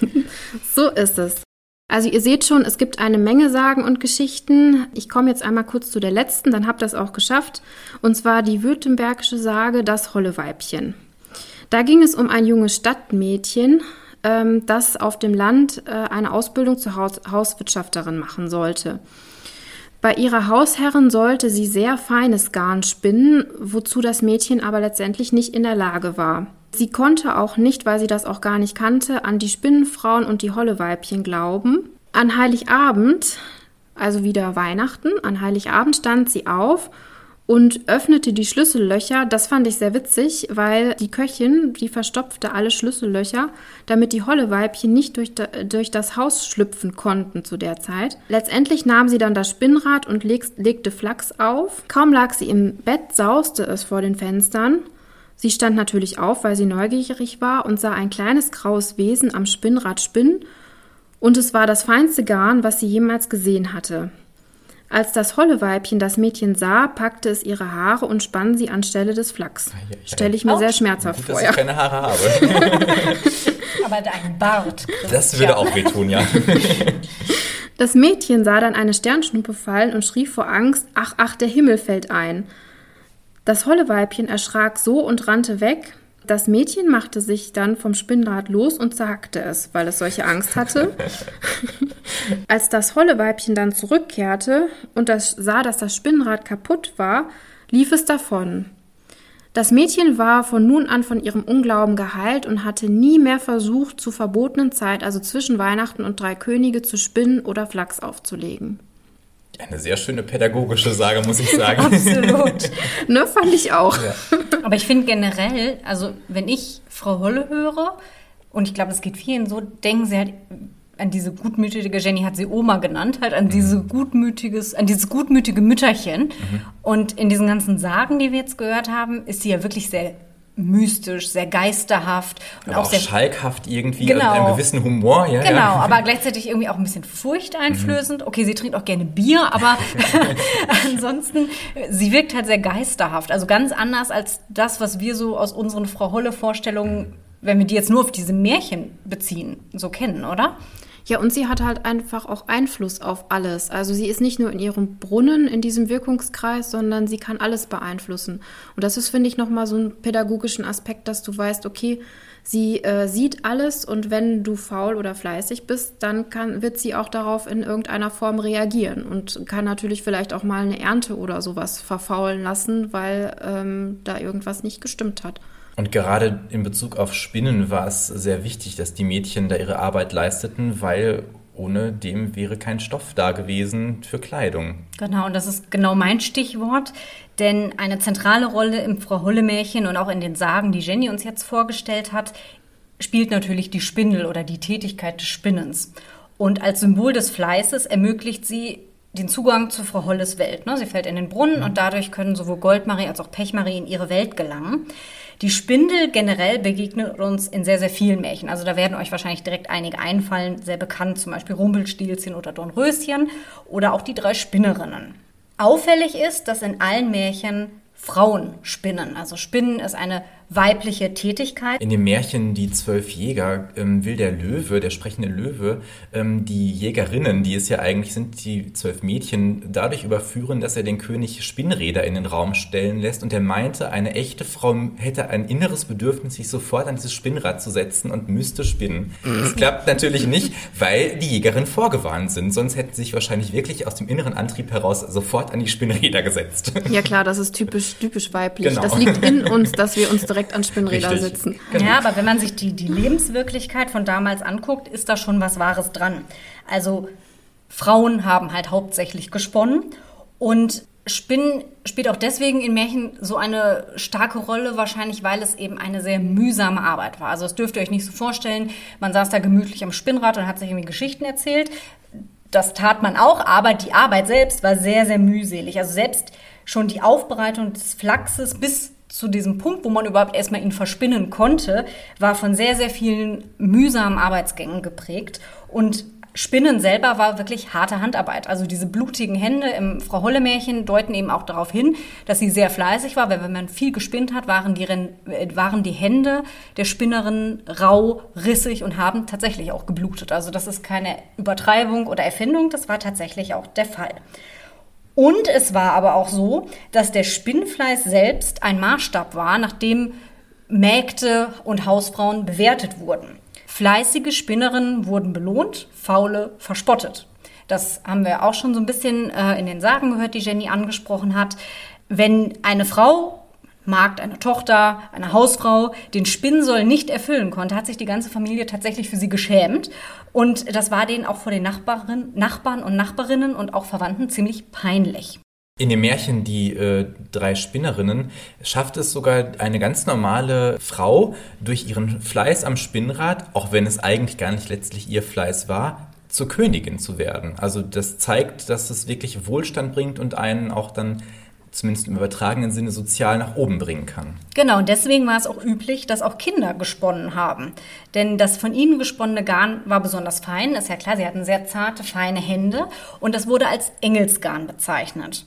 so ist es. Also ihr seht schon, es gibt eine Menge Sagen und Geschichten. Ich komme jetzt einmal kurz zu der letzten, dann habt ihr es auch geschafft. Und zwar die württembergische Sage Das Holleweibchen. Da ging es um ein junges Stadtmädchen, ähm, das auf dem Land äh, eine Ausbildung zur Haus Hauswirtschafterin machen sollte. Bei ihrer Hausherrin sollte sie sehr feines Garn spinnen, wozu das Mädchen aber letztendlich nicht in der Lage war. Sie konnte auch nicht, weil sie das auch gar nicht kannte, an die Spinnenfrauen und die Holleweibchen glauben. An Heiligabend, also wieder Weihnachten, an Heiligabend stand sie auf und öffnete die Schlüssellöcher. Das fand ich sehr witzig, weil die Köchin, die verstopfte alle Schlüssellöcher, damit die Holleweibchen nicht durch, durch das Haus schlüpfen konnten zu der Zeit. Letztendlich nahm sie dann das Spinnrad und leg, legte Flachs auf. Kaum lag sie im Bett, sauste es vor den Fenstern. Sie stand natürlich auf, weil sie neugierig war und sah ein kleines graues Wesen am Spinnrad spinnen, und es war das feinste Garn, was sie jemals gesehen hatte. Als das Holleweibchen das Mädchen sah, packte es ihre Haare und spann sie anstelle des Flachs. Stelle ich mir Auch sehr schmerzhaft gut, vor. Dass ich keine Haare habe. Aber dein Bart. Das würde auch wehtun, ja. Das Mädchen sah dann eine Sternschnuppe fallen und schrie vor Angst: Ach, ach, der Himmel fällt ein. Das Holleweibchen erschrak so und rannte weg, das Mädchen machte sich dann vom Spinnrad los und zerhackte es, weil es solche Angst hatte. Als das Holleweibchen dann zurückkehrte und das sah, dass das Spinnrad kaputt war, lief es davon. Das Mädchen war von nun an von ihrem Unglauben geheilt und hatte nie mehr versucht, zur verbotenen Zeit, also zwischen Weihnachten und drei Könige, zu spinnen oder Flachs aufzulegen. Eine sehr schöne pädagogische Sage, muss ich sagen. Absolut. ne, fand ich auch. Ja. Aber ich finde generell, also wenn ich Frau Holle höre, und ich glaube, es geht vielen so, denken sie halt an diese gutmütige, Jenny hat sie Oma genannt, halt an diese gutmütiges, an dieses gutmütige Mütterchen. Mhm. Und in diesen ganzen Sagen, die wir jetzt gehört haben, ist sie ja wirklich sehr mystisch, sehr geisterhaft und aber auch, auch sehr schalkhaft irgendwie genau, mit einem gewissen Humor, ja. Genau, ja. aber gleichzeitig irgendwie auch ein bisschen furchteinflößend. Mhm. Okay, sie trinkt auch gerne Bier, aber ansonsten sie wirkt halt sehr geisterhaft, also ganz anders als das, was wir so aus unseren Frau Holle Vorstellungen, wenn wir die jetzt nur auf diese Märchen beziehen, so kennen, oder? Ja, und sie hat halt einfach auch Einfluss auf alles. Also sie ist nicht nur in ihrem Brunnen, in diesem Wirkungskreis, sondern sie kann alles beeinflussen. Und das ist, finde ich, nochmal so einen pädagogischen Aspekt, dass du weißt, okay, sie äh, sieht alles und wenn du faul oder fleißig bist, dann kann, wird sie auch darauf in irgendeiner Form reagieren und kann natürlich vielleicht auch mal eine Ernte oder sowas verfaulen lassen, weil ähm, da irgendwas nicht gestimmt hat. Und gerade in Bezug auf Spinnen war es sehr wichtig, dass die Mädchen da ihre Arbeit leisteten, weil ohne dem wäre kein Stoff da gewesen für Kleidung. Genau, und das ist genau mein Stichwort, denn eine zentrale Rolle im Frau Holle Märchen und auch in den Sagen, die Jenny uns jetzt vorgestellt hat, spielt natürlich die Spindel oder die Tätigkeit des Spinnens. Und als Symbol des Fleißes ermöglicht sie den Zugang zu Frau Holles Welt. Ne? Sie fällt in den Brunnen und dadurch können sowohl Goldmarie als auch Pechmarie in ihre Welt gelangen. Die Spindel generell begegnet uns in sehr, sehr vielen Märchen. Also da werden euch wahrscheinlich direkt einige einfallen, sehr bekannt, zum Beispiel Rumpelstilzchen oder Dornröschen oder auch die drei Spinnerinnen. Auffällig ist, dass in allen Märchen Frauen spinnen. Also Spinnen ist eine weibliche Tätigkeit. In dem Märchen Die Zwölf Jäger ähm, will der Löwe, der sprechende Löwe, ähm, die Jägerinnen, die es ja eigentlich sind, die zwölf Mädchen, dadurch überführen, dass er den König Spinnräder in den Raum stellen lässt. Und er meinte, eine echte Frau hätte ein inneres Bedürfnis, sich sofort an dieses Spinnrad zu setzen und müsste spinnen. Das klappt natürlich nicht, weil die Jägerinnen vorgewarnt sind. Sonst hätten sie sich wahrscheinlich wirklich aus dem inneren Antrieb heraus sofort an die Spinnräder gesetzt. Ja klar, das ist typisch, typisch weiblich. Genau. Das liegt in uns, dass wir uns direkt direkt an Spinnrädern Richtig. sitzen. Genau. Ja, aber wenn man sich die, die Lebenswirklichkeit von damals anguckt, ist da schon was Wahres dran. Also Frauen haben halt hauptsächlich gesponnen und Spinnen spielt auch deswegen in Märchen so eine starke Rolle, wahrscheinlich weil es eben eine sehr mühsame Arbeit war. Also das dürft ihr euch nicht so vorstellen, man saß da gemütlich am Spinnrad und hat sich irgendwie Geschichten erzählt. Das tat man auch, aber die Arbeit selbst war sehr, sehr mühselig. Also selbst schon die Aufbereitung des Flachses bis zu diesem Punkt, wo man überhaupt erstmal ihn verspinnen konnte, war von sehr, sehr vielen mühsamen Arbeitsgängen geprägt. Und Spinnen selber war wirklich harte Handarbeit. Also diese blutigen Hände im Frau Holle Märchen deuten eben auch darauf hin, dass sie sehr fleißig war, weil wenn man viel gespinnt hat, waren die, äh, waren die Hände der Spinnerin rau, rissig und haben tatsächlich auch geblutet. Also das ist keine Übertreibung oder Erfindung, das war tatsächlich auch der Fall. Und es war aber auch so, dass der Spinnfleiß selbst ein Maßstab war, nach dem Mägde und Hausfrauen bewertet wurden. Fleißige Spinnerinnen wurden belohnt, faule verspottet. Das haben wir auch schon so ein bisschen äh, in den Sagen gehört, die Jenny angesprochen hat. Wenn eine Frau Magd, eine Tochter, eine Hausfrau den Spinnsoll nicht erfüllen konnte, hat sich die ganze Familie tatsächlich für sie geschämt. Und das war denen auch vor den Nachbarin, Nachbarn und Nachbarinnen und auch Verwandten ziemlich peinlich. In dem Märchen Die äh, drei Spinnerinnen schafft es sogar eine ganz normale Frau durch ihren Fleiß am Spinnrad, auch wenn es eigentlich gar nicht letztlich ihr Fleiß war, zur Königin zu werden. Also das zeigt, dass es wirklich Wohlstand bringt und einen auch dann zumindest im übertragenen Sinne sozial nach oben bringen kann. Genau, und deswegen war es auch üblich, dass auch Kinder gesponnen haben. Denn das von ihnen gesponnene Garn war besonders fein, ist ja klar, sie hatten sehr zarte, feine Hände und das wurde als Engelsgarn bezeichnet.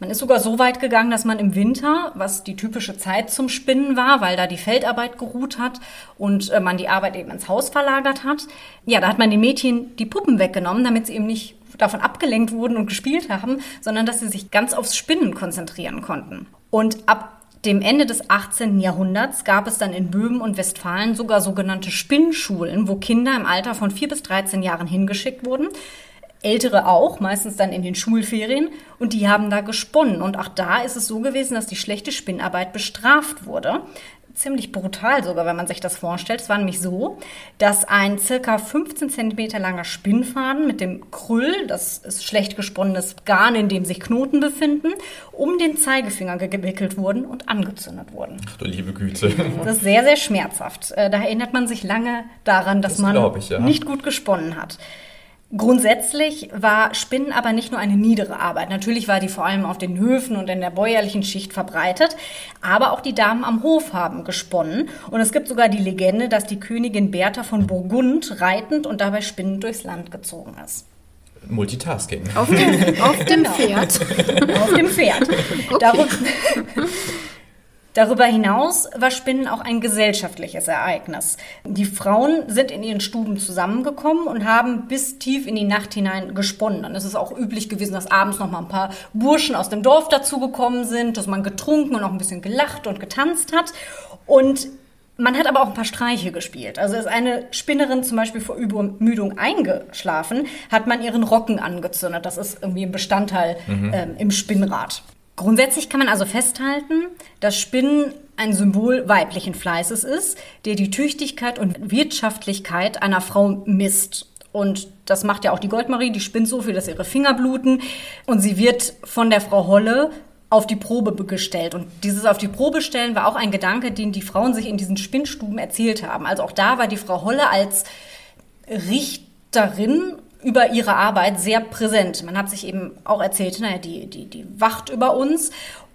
Man ist sogar so weit gegangen, dass man im Winter, was die typische Zeit zum Spinnen war, weil da die Feldarbeit geruht hat und äh, man die Arbeit eben ins Haus verlagert hat, ja, da hat man den Mädchen die Puppen weggenommen, damit sie eben nicht davon abgelenkt wurden und gespielt haben, sondern dass sie sich ganz aufs Spinnen konzentrieren konnten. Und ab dem Ende des 18. Jahrhunderts gab es dann in Böhmen und Westfalen sogar sogenannte Spinnschulen, wo Kinder im Alter von 4 bis 13 Jahren hingeschickt wurden. Ältere auch, meistens dann in den Schulferien, und die haben da gesponnen. Und auch da ist es so gewesen, dass die schlechte Spinnarbeit bestraft wurde. Ziemlich brutal sogar, wenn man sich das vorstellt. Es war nämlich so, dass ein circa 15 Zentimeter langer Spinnfaden mit dem Krüll, das ist schlecht gesponnenes Garn, in dem sich Knoten befinden, um den Zeigefinger gewickelt wurden und angezündet wurden. Ach du liebe Güte. Das ist sehr, sehr schmerzhaft. Äh, da erinnert man sich lange daran, dass Das man ich, ja. nicht gut gesponnen hat. Grundsätzlich war Spinnen aber nicht nur eine niedere Arbeit. Natürlich war die vor allem auf den Höfen und in der bäuerlichen Schicht verbreitet, aber auch die Damen am Hof haben gesponnen. Und es gibt sogar die Legende, dass die Königin Bertha von Burgund reitend und dabei spinnend durchs Land gezogen ist. Multitasking. Auf dem, auf dem Genau. Pferd. Auf dem Pferd. Darüber, darüber hinaus war Spinnen auch ein gesellschaftliches Ereignis. Die Frauen sind in ihren Stuben zusammengekommen und haben bis tief in die Nacht hinein gesponnen. Dann ist es auch üblich gewesen, dass abends noch mal ein paar Burschen aus dem Dorf dazugekommen sind, dass man getrunken und auch ein bisschen gelacht und getanzt hat. Und man hat aber auch ein paar Streiche gespielt. Also ist eine Spinnerin zum Beispiel vor Übermüdung eingeschlafen, hat man ihren Rocken angezündet. Das ist irgendwie ein Bestandteil ähm, im Spinnrad. Grundsätzlich kann man also festhalten, dass Spinnen ein Symbol weiblichen Fleißes ist, der die Tüchtigkeit und Wirtschaftlichkeit einer Frau misst. Und das macht ja auch die Goldmarie, die spinnt so viel, dass ihre Finger bluten. Und sie wird von der Frau Holle auf die Probe gestellt. Und dieses auf die Probe stellen war auch ein Gedanke, den die Frauen sich in diesen Spinnstuben erzählt haben. Also auch da war die Frau Holle als Richterin über ihre Arbeit sehr präsent. Man hat sich eben auch erzählt, naja, die, die, die wacht über uns.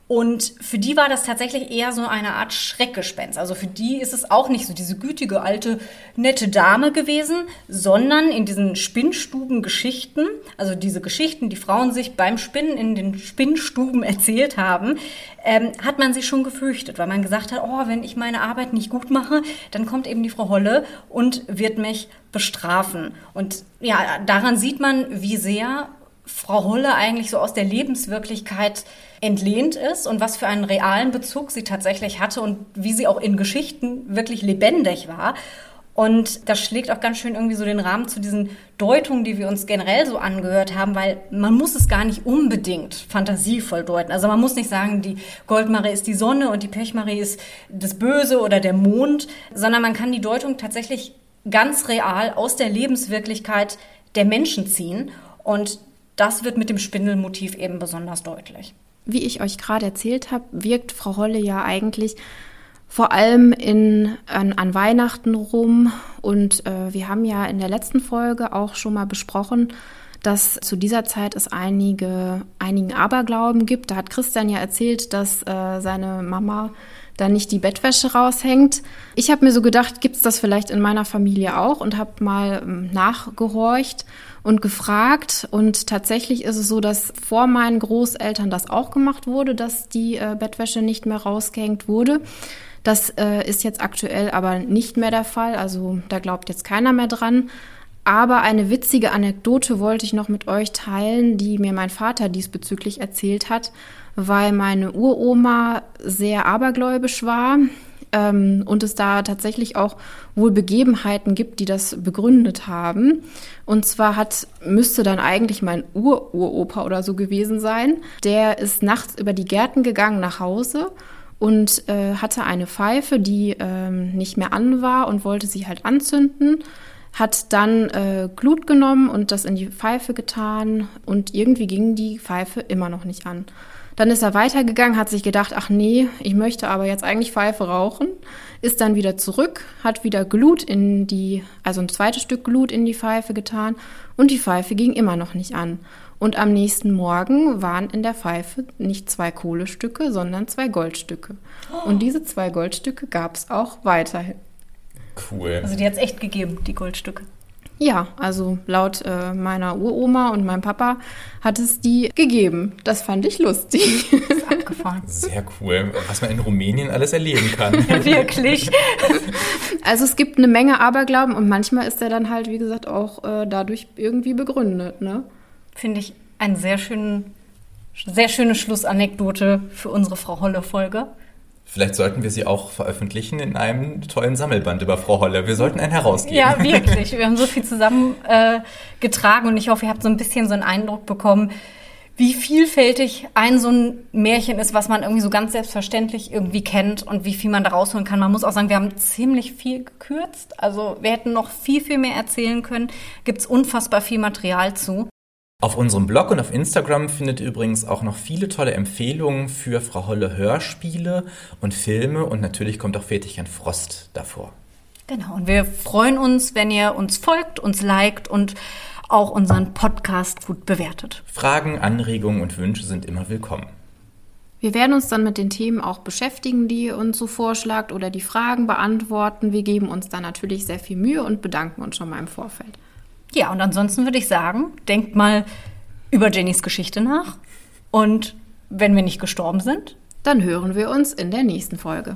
Und für die war das tatsächlich eher so eine Art Schreckgespenst. Also für die ist es auch nicht so diese gütige, alte, nette Dame gewesen, sondern in diesen Spinnstuben-Geschichten, also diese Geschichten, die Frauen sich beim Spinnen in den Spinnstuben erzählt haben, ähm, hat man sich schon gefürchtet, weil man gesagt hat, oh, wenn ich meine Arbeit nicht gut mache, dann kommt eben die Frau Holle und wird mich bestrafen. Und ja, daran sieht man, wie sehr Frau Holle eigentlich so aus der Lebenswirklichkeit entlehnt ist und was für einen realen Bezug sie tatsächlich hatte und wie sie auch in Geschichten wirklich lebendig war. Und das schlägt auch ganz schön irgendwie so den Rahmen zu diesen Deutungen, die wir uns generell so angehört haben, weil man muss es gar nicht unbedingt fantasievoll deuten. Also man muss nicht sagen, die Goldmarie ist die Sonne und die Pechmarie ist das Böse oder der Mond, sondern man kann die Deutung tatsächlich ganz real aus der Lebenswirklichkeit der Menschen ziehen. Und das wird mit dem Spindelmotiv eben besonders deutlich. Wie ich euch gerade erzählt habe, wirkt Frau Holle ja eigentlich vor allem in, an, an Weihnachten rum. Und äh, wir haben ja in der letzten Folge auch schon mal besprochen, dass zu dieser Zeit es einige, einigen Aberglauben gibt. Da hat Christian ja erzählt, dass äh, seine Mama da nicht die Bettwäsche raushängt. Ich habe mir so gedacht, gibt es das vielleicht in meiner Familie auch und habe mal ähm, nachgehorcht und gefragt. Und tatsächlich ist es so, dass vor meinen Großeltern das auch gemacht wurde, dass die äh, Bettwäsche nicht mehr rausgehängt wurde. Das äh, ist jetzt aktuell aber nicht mehr der Fall. Also da glaubt jetzt keiner mehr dran. Aber eine witzige Anekdote wollte ich noch mit euch teilen, die mir mein Vater diesbezüglich erzählt hat, weil meine Uroma sehr abergläubisch war ähm, und es da tatsächlich auch wohl Begebenheiten gibt, die das begründet haben. Und zwar hat, müsste dann eigentlich mein Ururopa oder so gewesen sein. Der ist nachts über die Gärten gegangen nach Hause und äh, hatte eine Pfeife, die ähm, nicht mehr an war und wollte sie halt anzünden hat dann äh, Glut genommen und das in die Pfeife getan und irgendwie ging die Pfeife immer noch nicht an. Dann ist er weitergegangen, hat sich gedacht, ach nee, ich möchte aber jetzt eigentlich Pfeife rauchen, ist dann wieder zurück, hat wieder Glut in die, also ein zweites Stück Glut in die Pfeife getan und die Pfeife ging immer noch nicht an. Und am nächsten Morgen waren in der Pfeife nicht zwei Kohlestücke, sondern zwei Goldstücke. Und diese zwei Goldstücke gab es auch weiterhin. Cool. Also die hat es echt gegeben, die Goldstücke. Ja, also laut äh, meiner Uroma und meinem Papa hat es die gegeben. Das fand ich lustig. Das ist abgefahren. Sehr cool, was man in Rumänien alles erleben kann. Wirklich. Also es gibt eine Menge Aberglauben und manchmal ist er dann halt, wie gesagt, auch äh, dadurch irgendwie begründet. Ne? Finde ich eine sehr, schönen, sehr schöne Schlussanekdote für unsere Frau Holle-Folge. Vielleicht sollten wir sie auch veröffentlichen in einem tollen Sammelband über Frau Holle. Wir sollten einen herausgeben. Ja, wirklich. Wir haben so viel zusammen äh, und ich hoffe, ihr habt so ein bisschen so einen Eindruck bekommen, wie vielfältig ein so ein Märchen ist, was man irgendwie so ganz selbstverständlich irgendwie kennt und wie viel man da rausholen kann. Man muss auch sagen, wir haben ziemlich viel gekürzt. Also wir hätten noch viel, viel mehr erzählen können. Gibt es unfassbar viel Material zu. Auf unserem Blog und auf Instagram findet ihr übrigens auch noch viele tolle Empfehlungen für Frau Holle Hörspiele und Filme und natürlich kommt auch Fetigern Frost davor. Genau, und wir freuen uns, wenn ihr uns folgt, uns liked und auch unseren Podcast gut bewertet. Fragen, Anregungen und Wünsche sind immer willkommen. Wir werden uns dann mit den Themen auch beschäftigen, die ihr uns so vorschlagt oder die Fragen beantworten. Wir geben uns da natürlich sehr viel Mühe und bedanken uns schon mal im Vorfeld. Ja, und ansonsten würde ich sagen, denkt mal über Jennys Geschichte nach. Und wenn wir nicht gestorben sind, dann hören wir uns in der nächsten Folge.